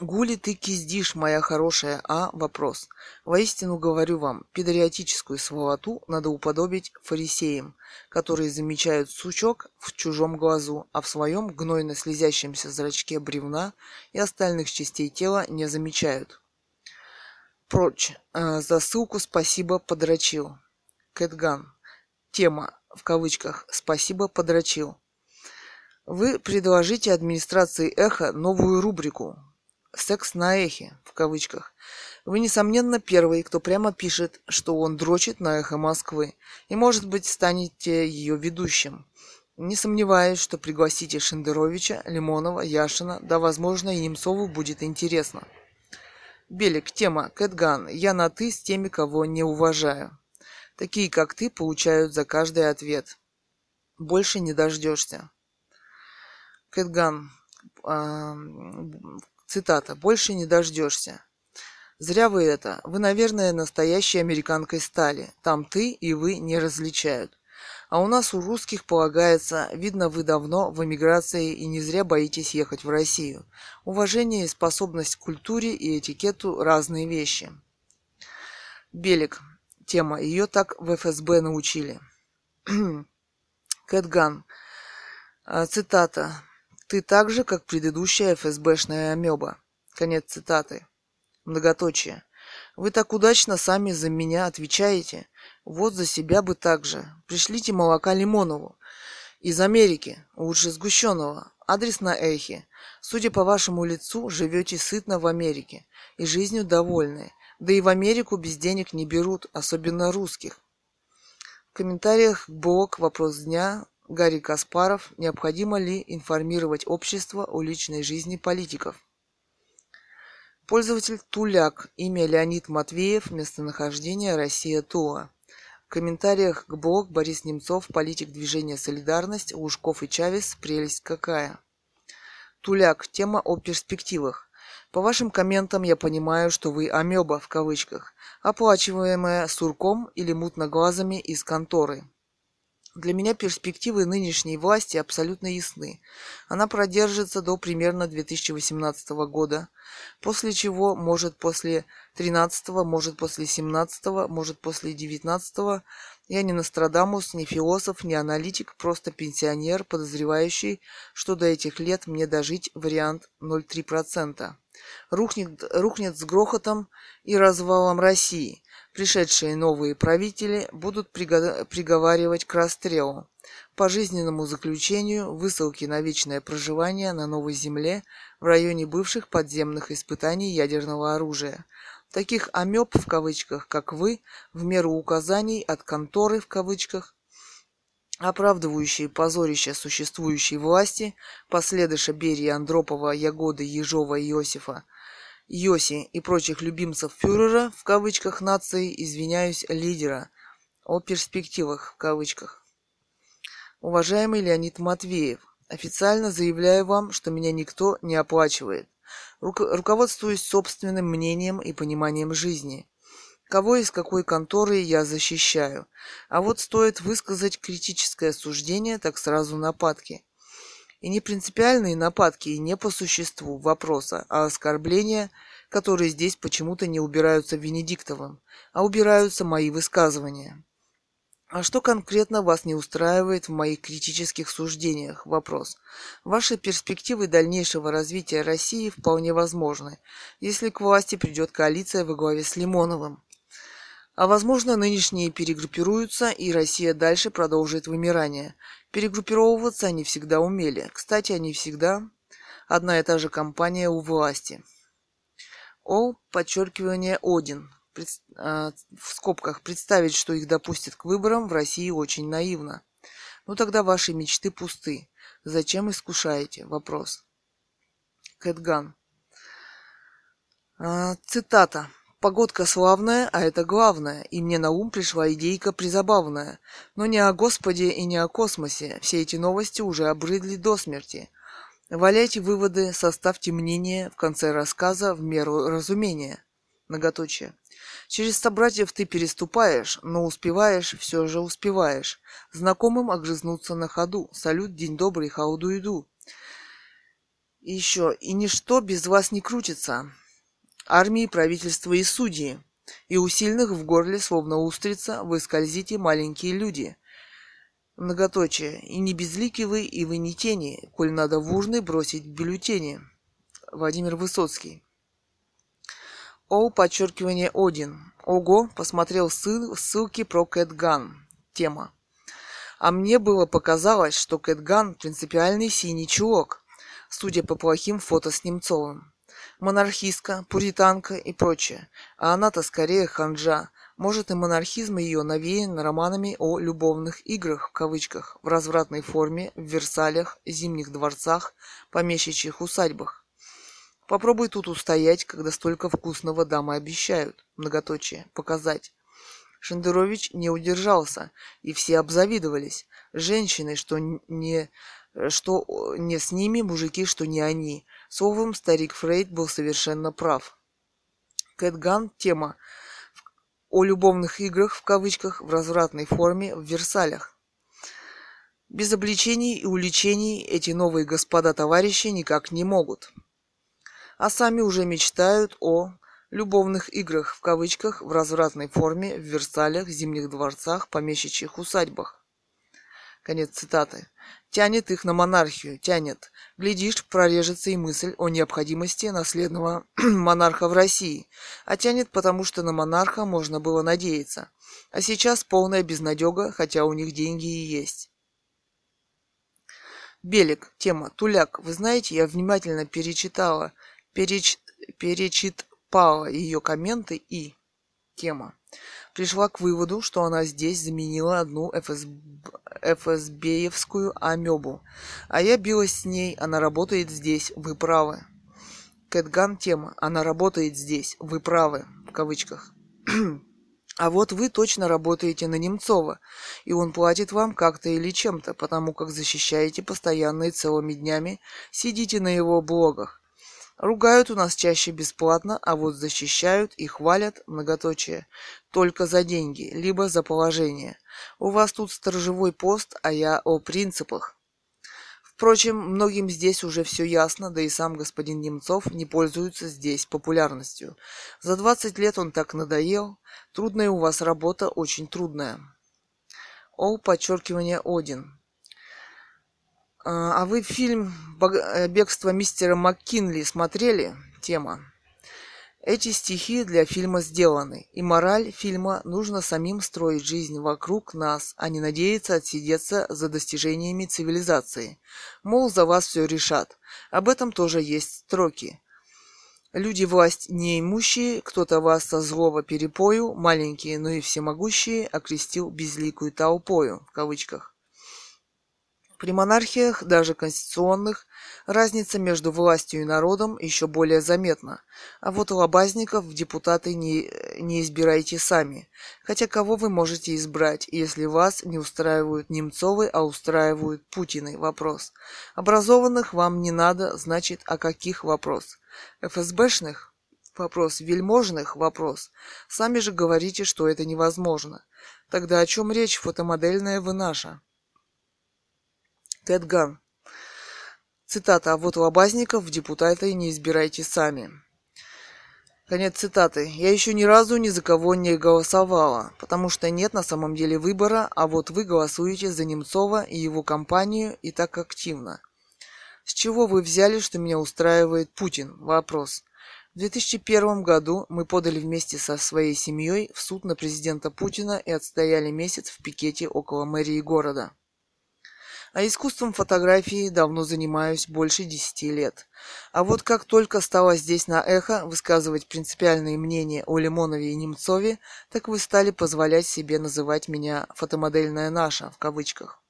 Гули ты киздишь, моя хорошая, а? Вопрос. Воистину говорю вам, педориатическую сволоту надо уподобить фарисеям, которые замечают сучок в чужом глазу, а в своем гнойно слезящемся зрачке бревна и остальных частей тела не замечают. Прочь. Э, за ссылку спасибо подрочил. Кэтган. Тема, в кавычках, спасибо подрочил. Вы предложите администрации Эхо новую рубрику «Секс на эхе», в кавычках. Вы, несомненно, первый, кто прямо пишет, что он дрочит на эхо Москвы, и, может быть, станете ее ведущим. Не сомневаюсь, что пригласите Шендеровича, Лимонова, Яшина, да, возможно, и Немцову будет интересно. Белик, тема Кэтган. Я на «ты» с теми, кого не уважаю. Такие, как ты, получают за каждый ответ. Больше не дождешься. Кэтган. Цитата. «Больше не дождешься. Зря вы это. Вы, наверное, настоящей американкой стали. Там ты и вы не различают. А у нас у русских полагается, видно, вы давно в эмиграции и не зря боитесь ехать в Россию. Уважение и способность к культуре и этикету – разные вещи. Белик. Тема. Ее так в ФСБ научили. Кэтган. А, цитата. Ты так же, как предыдущая ФСБшная амеба. Конец цитаты. Многоточие. Вы так удачно сами за меня отвечаете. Вот за себя бы так же. Пришлите молока Лимонову. Из Америки. Лучше сгущенного. Адрес на Эхе. Судя по вашему лицу, живете сытно в Америке. И жизнью довольны. Да и в Америку без денег не берут, особенно русских. В комментариях блог «Вопрос дня» Гарри Каспаров. Необходимо ли информировать общество о личной жизни политиков? Пользователь Туляк. Имя Леонид Матвеев. Местонахождение Россия Тула. В комментариях к блог Борис Немцов, политик движения «Солидарность», Лужков и Чавес. Прелесть какая. Туляк. Тема о перспективах. По вашим комментам я понимаю, что вы амеба в кавычках, оплачиваемая сурком или мутноглазами из конторы. Для меня перспективы нынешней власти абсолютно ясны. Она продержится до примерно 2018 года, после чего, может после 13 может после 17 может после 19 я не Нострадамус, не философ, не аналитик, просто пенсионер, подозревающий, что до этих лет мне дожить вариант 0,3%. Рухнет, рухнет с грохотом и развалом России – Пришедшие новые правители будут приговаривать к расстрелу, пожизненному заключению, высылке на вечное проживание на новой земле в районе бывших подземных испытаний ядерного оружия. Таких «амеб» в кавычках, как вы, в меру указаний от конторы в кавычках, оправдывающие позорище существующей власти, последыша Берии, Андропова, Ягоды, Ежова и Иосифа, Йоси и прочих любимцев фюрера, в кавычках, нации, извиняюсь, лидера, о перспективах, в кавычках. Уважаемый Леонид Матвеев, официально заявляю вам, что меня никто не оплачивает. Руко- руководствуюсь собственным мнением и пониманием жизни. Кого из какой конторы я защищаю. А вот стоит высказать критическое суждение, так сразу нападки. И не принципиальные нападки, и не по существу вопроса, а оскорбления, которые здесь почему-то не убираются Венедиктовым, а убираются мои высказывания. А что конкретно вас не устраивает в моих критических суждениях? Вопрос. Ваши перспективы дальнейшего развития России вполне возможны, если к власти придет коалиция во главе с Лимоновым. А возможно, нынешние перегруппируются, и Россия дальше продолжит вымирание. Перегруппировываться они всегда умели. Кстати, они всегда одна и та же компания у власти. О, подчеркивание Один. Пред, э, в скобках представить, что их допустят к выборам в России очень наивно. Ну тогда ваши мечты пусты. Зачем искушаете? Вопрос. Кэтган. Э, цитата. Погодка славная, а это главное, и мне на ум пришла идейка призабавная. Но не о Господе и не о космосе, все эти новости уже обрыдли до смерти. Валяйте выводы, составьте мнение в конце рассказа в меру разумения. Многоточие. Через собратьев ты переступаешь, но успеваешь, все же успеваешь. Знакомым огрызнуться на ходу. Салют, день добрый, хауду иду. И еще, и ничто без вас не крутится армии, правительства и судьи. И у сильных в горле, словно устрица, вы скользите, маленькие люди. Многоточие. И не безлики вы, и вы не тени, коль надо в урны бросить бюллетени. Владимир Высоцкий. О, подчеркивание Один. Ого, посмотрел ссыл, ссылки про Кэтган. Тема. А мне было показалось, что Кэтган принципиальный синий чулок, судя по плохим фото с Немцовым. Монархистка, пуританка и прочее. А она-то скорее ханжа. Может и монархизм ее навеян романами о «любовных играх» в кавычках в развратной форме в Версалях, зимних дворцах, помещичьих усадьбах. Попробуй тут устоять, когда столько вкусного дамы обещают, многоточие, показать. Шендерович не удержался, и все обзавидовались. Женщины, что не, что не с ними, мужики, что не они. Словом, старик Фрейд был совершенно прав. Кэтган – тема о любовных играх в кавычках в развратной форме в Версалях. Без обличений и уличений эти новые господа-товарищи никак не могут. А сами уже мечтают о любовных играх в кавычках в развратной форме в Версалях, зимних дворцах, помещичьих усадьбах. Конец цитаты. Тянет их на монархию, тянет. Глядишь, прорежется и мысль о необходимости наследного монарха в России. А тянет, потому что на монарха можно было надеяться. А сейчас полная безнадега, хотя у них деньги и есть. Белик. Тема. Туляк. Вы знаете, я внимательно перечитала, переч, перечит, Пала ее комменты и тема пришла к выводу, что она здесь заменила одну ФСБ, ФСБевскую амебу. А я билась с ней, она работает здесь, вы правы. Кэтган тема, она работает здесь, вы правы, в кавычках. А вот вы точно работаете на Немцова, и он платит вам как-то или чем-то, потому как защищаете постоянно и целыми днями, сидите на его блогах. Ругают у нас чаще бесплатно, а вот защищают и хвалят, многоточие, только за деньги, либо за положение. У вас тут сторожевой пост, а я о принципах. Впрочем, многим здесь уже все ясно, да и сам господин Немцов не пользуется здесь популярностью. За 20 лет он так надоел. Трудная у вас работа, очень трудная. О, подчеркивание Один. А, а вы фильм э, «Бегство мистера МакКинли» смотрели? Тема. Эти стихи для фильма сделаны, и мораль фильма нужно самим строить жизнь вокруг нас, а не надеяться отсидеться за достижениями цивилизации. Мол, за вас все решат. Об этом тоже есть строки. Люди власть неимущие, кто-то вас со злого перепою, маленькие, но и всемогущие, окрестил безликую толпою, в кавычках. При монархиях, даже конституционных, разница между властью и народом еще более заметна. А вот лобазников в депутаты не, не избирайте сами. Хотя кого вы можете избрать, если вас не устраивают Немцовы, а устраивают Путины? Вопрос. Образованных вам не надо, значит, о каких вопрос? ФСБшных? Вопрос. Вельможных? Вопрос. Сами же говорите, что это невозможно. Тогда о чем речь, фотомодельная вы наша? Тедган. Цитата. А вот лобазников в депутаты не избирайте сами. Конец цитаты. Я еще ни разу ни за кого не голосовала, потому что нет на самом деле выбора, а вот вы голосуете за Немцова и его компанию и так активно. С чего вы взяли, что меня устраивает Путин? Вопрос. В 2001 году мы подали вместе со своей семьей в суд на президента Путина и отстояли месяц в пикете около мэрии города. А искусством фотографии давно занимаюсь больше десяти лет. А вот как только стала здесь на эхо высказывать принципиальные мнения о Лимонове и Немцове, так вы стали позволять себе называть меня «фотомодельная наша» в кавычках.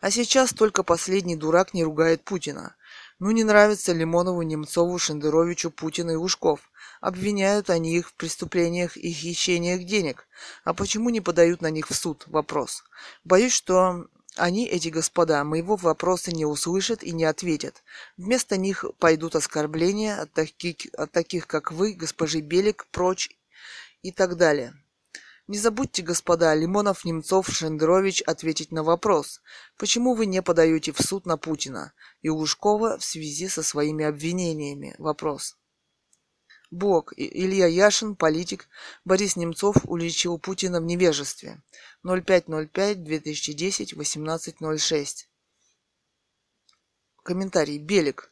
А сейчас только последний дурак не ругает Путина. Ну не нравится Лимонову, Немцову, Шендеровичу, Путину и Ушков. Обвиняют они их в преступлениях и хищениях денег. А почему не подают на них в суд? Вопрос. Боюсь, что они, эти господа, моего вопроса не услышат и не ответят. Вместо них пойдут оскорбления от таких, от таких как вы, госпожи Белик, прочь и так далее. Не забудьте, господа, Лимонов, Немцов, Шендерович ответить на вопрос, почему вы не подаете в суд на Путина и Лужкова в связи со своими обвинениями. Вопрос. Бог. Илья Яшин, политик. Борис Немцов уличил Путина в невежестве. 05.05.2010, 18.06. Комментарий. Белик.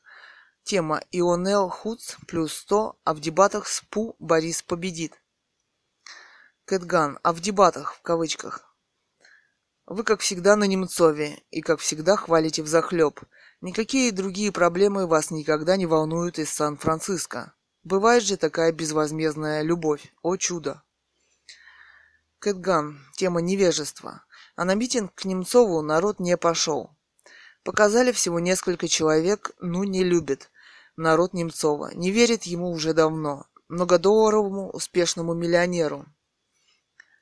Тема Ионел Хуц плюс 100, а в дебатах с Пу Борис победит. Кэтган. А в дебатах, в кавычках. Вы, как всегда, на Немцове и, как всегда, хвалите взахлеб. Никакие другие проблемы вас никогда не волнуют из Сан-Франциско. Бывает же такая безвозмездная любовь. О чудо! Кэтган. Тема невежества. А на митинг к Немцову народ не пошел. Показали всего несколько человек, ну не любит народ Немцова. Не верит ему уже давно. Многодолларовому успешному миллионеру,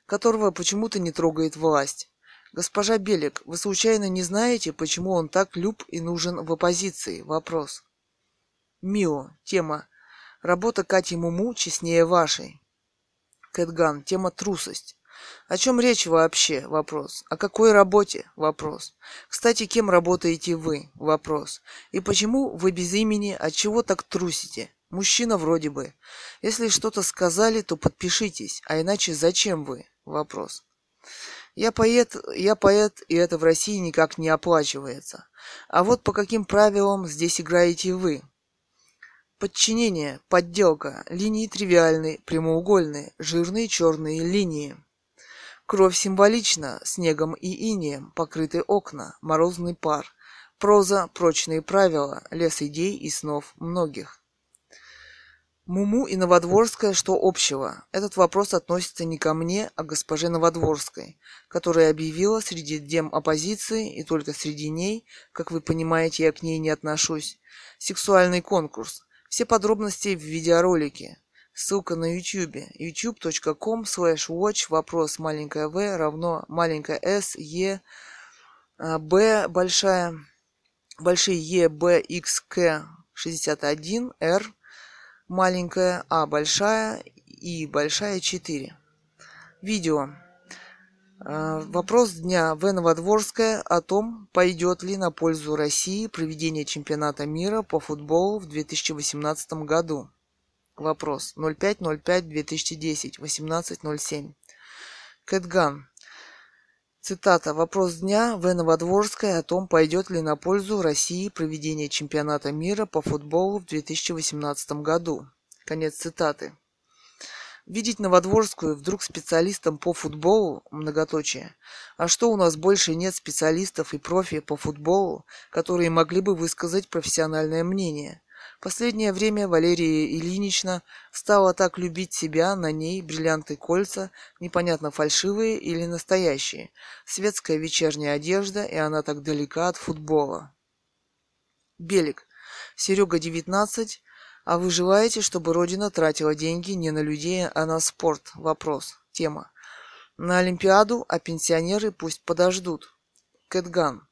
которого почему-то не трогает власть. Госпожа Белик, вы случайно не знаете, почему он так люб и нужен в оппозиции? Вопрос. Мио. Тема. Работа Кати Муму честнее вашей. Кэтган. Тема трусость. О чем речь вообще? Вопрос. О какой работе? Вопрос. Кстати, кем работаете вы? Вопрос. И почему вы без имени? От чего так трусите? Мужчина вроде бы. Если что-то сказали, то подпишитесь, а иначе зачем вы? Вопрос. Я поэт, я поэт, и это в России никак не оплачивается. А вот по каким правилам здесь играете вы? Подчинение, подделка, линии тривиальные, прямоугольные, жирные черные линии. Кровь символична, снегом и инеем покрыты окна, морозный пар. Проза, прочные правила, лес идей и снов многих. Муму и Новодворская что общего? Этот вопрос относится не ко мне, а к госпоже Новодворской, которая объявила среди дем оппозиции, и только среди ней, как вы понимаете, я к ней не отношусь, сексуальный конкурс. Все подробности в видеоролике. Ссылка на YouTube. youtube.com slash watch вопрос маленькая v равно маленькая s e b большая большие e b x k 61 r маленькая а большая и большая 4. Видео. А, вопрос дня. В. Новодворская о том, пойдет ли на пользу России проведение чемпионата мира по футболу в 2018 году. Вопрос. 05.05.2010. 18.07. Кэтган. Цитата. Вопрос дня. В. Новодворская о том, пойдет ли на пользу России проведение чемпионата мира по футболу в 2018 году. Конец цитаты. Видеть Новодворскую вдруг специалистом по футболу, многоточие. А что у нас больше нет специалистов и профи по футболу, которые могли бы высказать профессиональное мнение? Последнее время Валерия Ильинична стала так любить себя, на ней бриллианты кольца, непонятно фальшивые или настоящие, светская вечерняя одежда, и она так далека от футбола. Белик. Серега 19. А вы желаете, чтобы Родина тратила деньги не на людей, а на спорт? Вопрос. Тема. На Олимпиаду, а пенсионеры пусть подождут. Кэтган.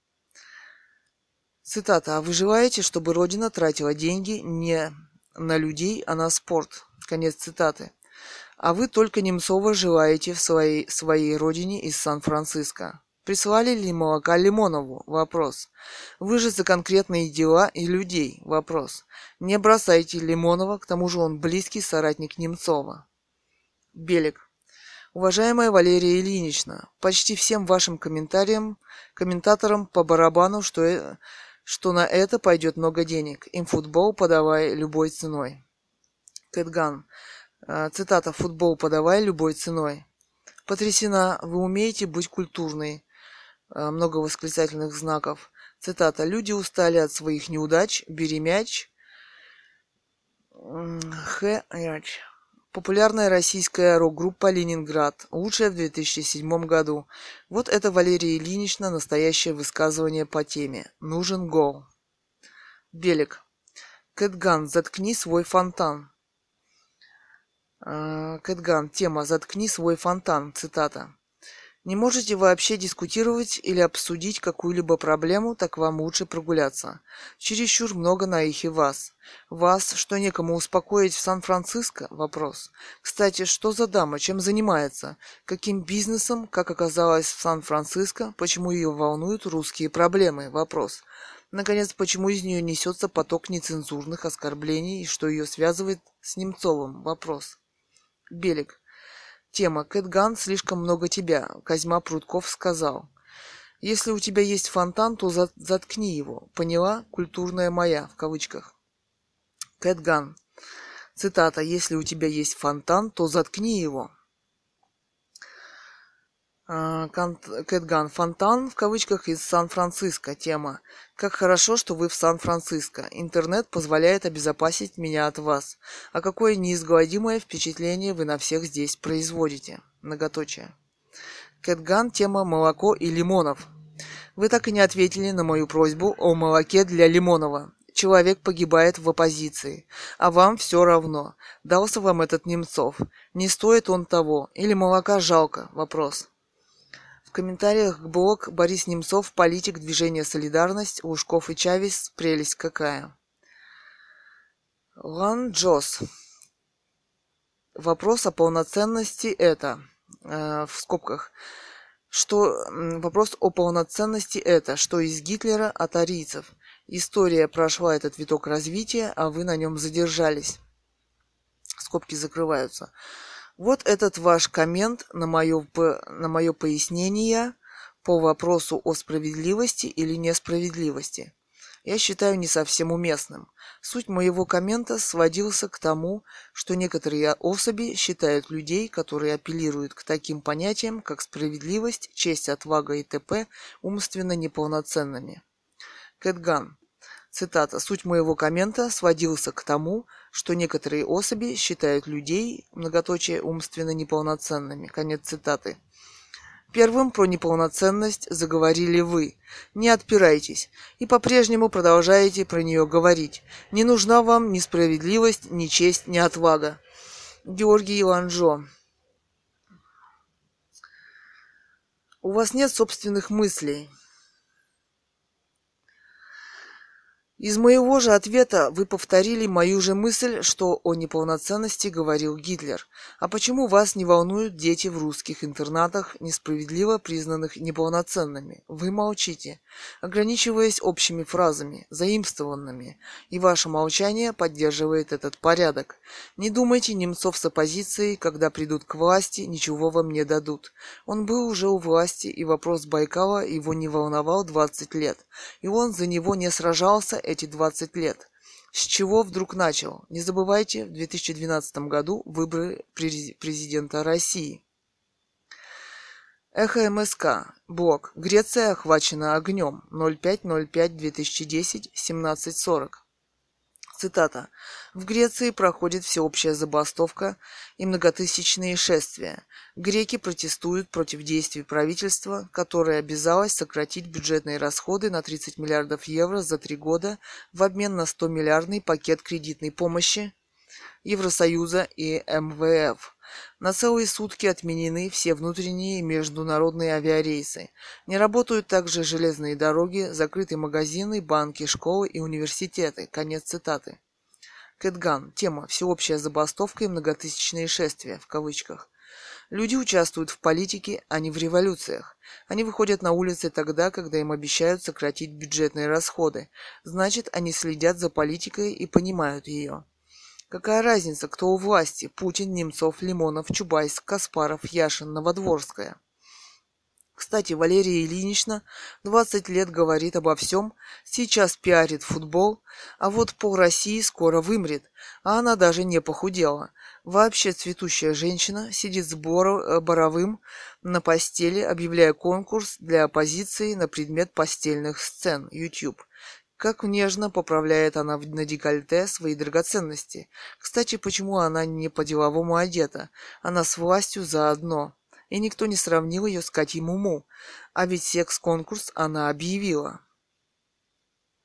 Цитата. «А вы желаете, чтобы Родина тратила деньги не на людей, а на спорт?» Конец цитаты. А вы только Немцова желаете в своей, своей родине из Сан-Франциско. Прислали ли молока Лимонову? Вопрос. Вы же за конкретные дела и людей? Вопрос. Не бросайте Лимонова, к тому же он близкий соратник Немцова. Белик. Уважаемая Валерия Ильинична, почти всем вашим комментариям, комментаторам по барабану, что э, что на это пойдет много денег. Им футбол подавай любой ценой. Кэтган. А, цитата «Футбол подавай любой ценой». Потрясена. Вы умеете быть культурной. А, много восклицательных знаков. Цитата. Люди устали от своих неудач. Бери мяч. Х. Популярная российская рок-группа «Ленинград», лучшая в 2007 году. Вот это Валерия Ильинична настоящее высказывание по теме. Нужен гол. Белик. Кэтган, заткни свой фонтан. А, Кэтган, тема «Заткни свой фонтан», цитата. Не можете вообще дискутировать или обсудить какую-либо проблему, так вам лучше прогуляться. Чересчур много на их и вас. Вас, что некому успокоить в Сан-Франциско? Вопрос. Кстати, что за дама, чем занимается? Каким бизнесом, как оказалось в Сан-Франциско? Почему ее волнуют русские проблемы? Вопрос. Наконец, почему из нее несется поток нецензурных оскорблений и что ее связывает с Немцовым? Вопрос. Белик. Тема «Кэтган, слишком много тебя», Козьма Прутков сказал. Если у тебя есть фонтан, то за заткни его. Поняла? Культурная моя, в кавычках. Кэтган. Цитата. Если у тебя есть фонтан, то заткни его. А, Кэтган Фонтан в кавычках из Сан-Франциско. Тема. Как хорошо, что вы в Сан-Франциско. Интернет позволяет обезопасить меня от вас. А какое неизгладимое впечатление вы на всех здесь производите. Многоточие. Кэтган. Тема молоко и лимонов. Вы так и не ответили на мою просьбу о молоке для Лимонова. Человек погибает в оппозиции, а вам все равно. Дался вам этот Немцов. Не стоит он того. Или молока жалко? Вопрос комментариях к блог Борис Немцов, политик движения «Солидарность», Лужков и Чавес, прелесть какая. Лан Джос. Вопрос о полноценности это, э, в скобках, что вопрос о полноценности это, что из Гитлера от арийцев. История прошла этот виток развития, а вы на нем задержались. Скобки закрываются. Вот этот ваш коммент на мое, на мое пояснение по вопросу о справедливости или несправедливости. Я считаю не совсем уместным. Суть моего коммента сводился к тому, что некоторые особи считают людей, которые апеллируют к таким понятиям, как справедливость, честь, отвага и т.п., умственно неполноценными. Кэтган. Цитата. «Суть моего коммента сводился к тому, что некоторые особи считают людей, многоточие, умственно неполноценными». Конец цитаты. Первым про неполноценность заговорили вы. Не отпирайтесь. И по-прежнему продолжаете про нее говорить. Не нужна вам ни справедливость, ни честь, ни отвага. Георгий Ланжо. У вас нет собственных мыслей. Из моего же ответа вы повторили мою же мысль, что о неполноценности говорил Гитлер. А почему вас не волнуют дети в русских интернатах, несправедливо признанных неполноценными? Вы молчите, ограничиваясь общими фразами, заимствованными, и ваше молчание поддерживает этот порядок. Не думайте, немцов с оппозицией, когда придут к власти, ничего вам не дадут. Он был уже у власти, и вопрос Байкала его не волновал 20 лет, и он за него не сражался эти 20 лет. С чего вдруг начал? Не забывайте, в 2012 году выборы президента России. Эхо МСК. Блок. Греция охвачена огнем. 05.05.2010. 17.40. Цитата. В Греции проходит всеобщая забастовка и многотысячные шествия. Греки протестуют против действий правительства, которое обязалось сократить бюджетные расходы на 30 миллиардов евро за три года в обмен на 100-миллиардный пакет кредитной помощи Евросоюза и МВФ. На целые сутки отменены все внутренние и международные авиарейсы. Не работают также железные дороги, закрыты магазины, банки, школы и университеты. Конец цитаты. Кэтган. Тема «Всеобщая забастовка и многотысячные шествия» в кавычках. Люди участвуют в политике, а не в революциях. Они выходят на улицы тогда, когда им обещают сократить бюджетные расходы. Значит, они следят за политикой и понимают ее. Какая разница, кто у власти? Путин, Немцов, Лимонов, Чубайс, Каспаров, Яшин, Новодворская. Кстати, Валерия Ильинична 20 лет говорит обо всем, сейчас пиарит футбол, а вот пол России скоро вымрет, а она даже не похудела. Вообще цветущая женщина сидит с э, Боровым на постели, объявляя конкурс для оппозиции на предмет постельных сцен. YouTube. Как нежно поправляет она на декольте свои драгоценности. Кстати, почему она не по-деловому одета? Она с властью заодно. И никто не сравнил ее с Катей Муму. А ведь секс-конкурс она объявила.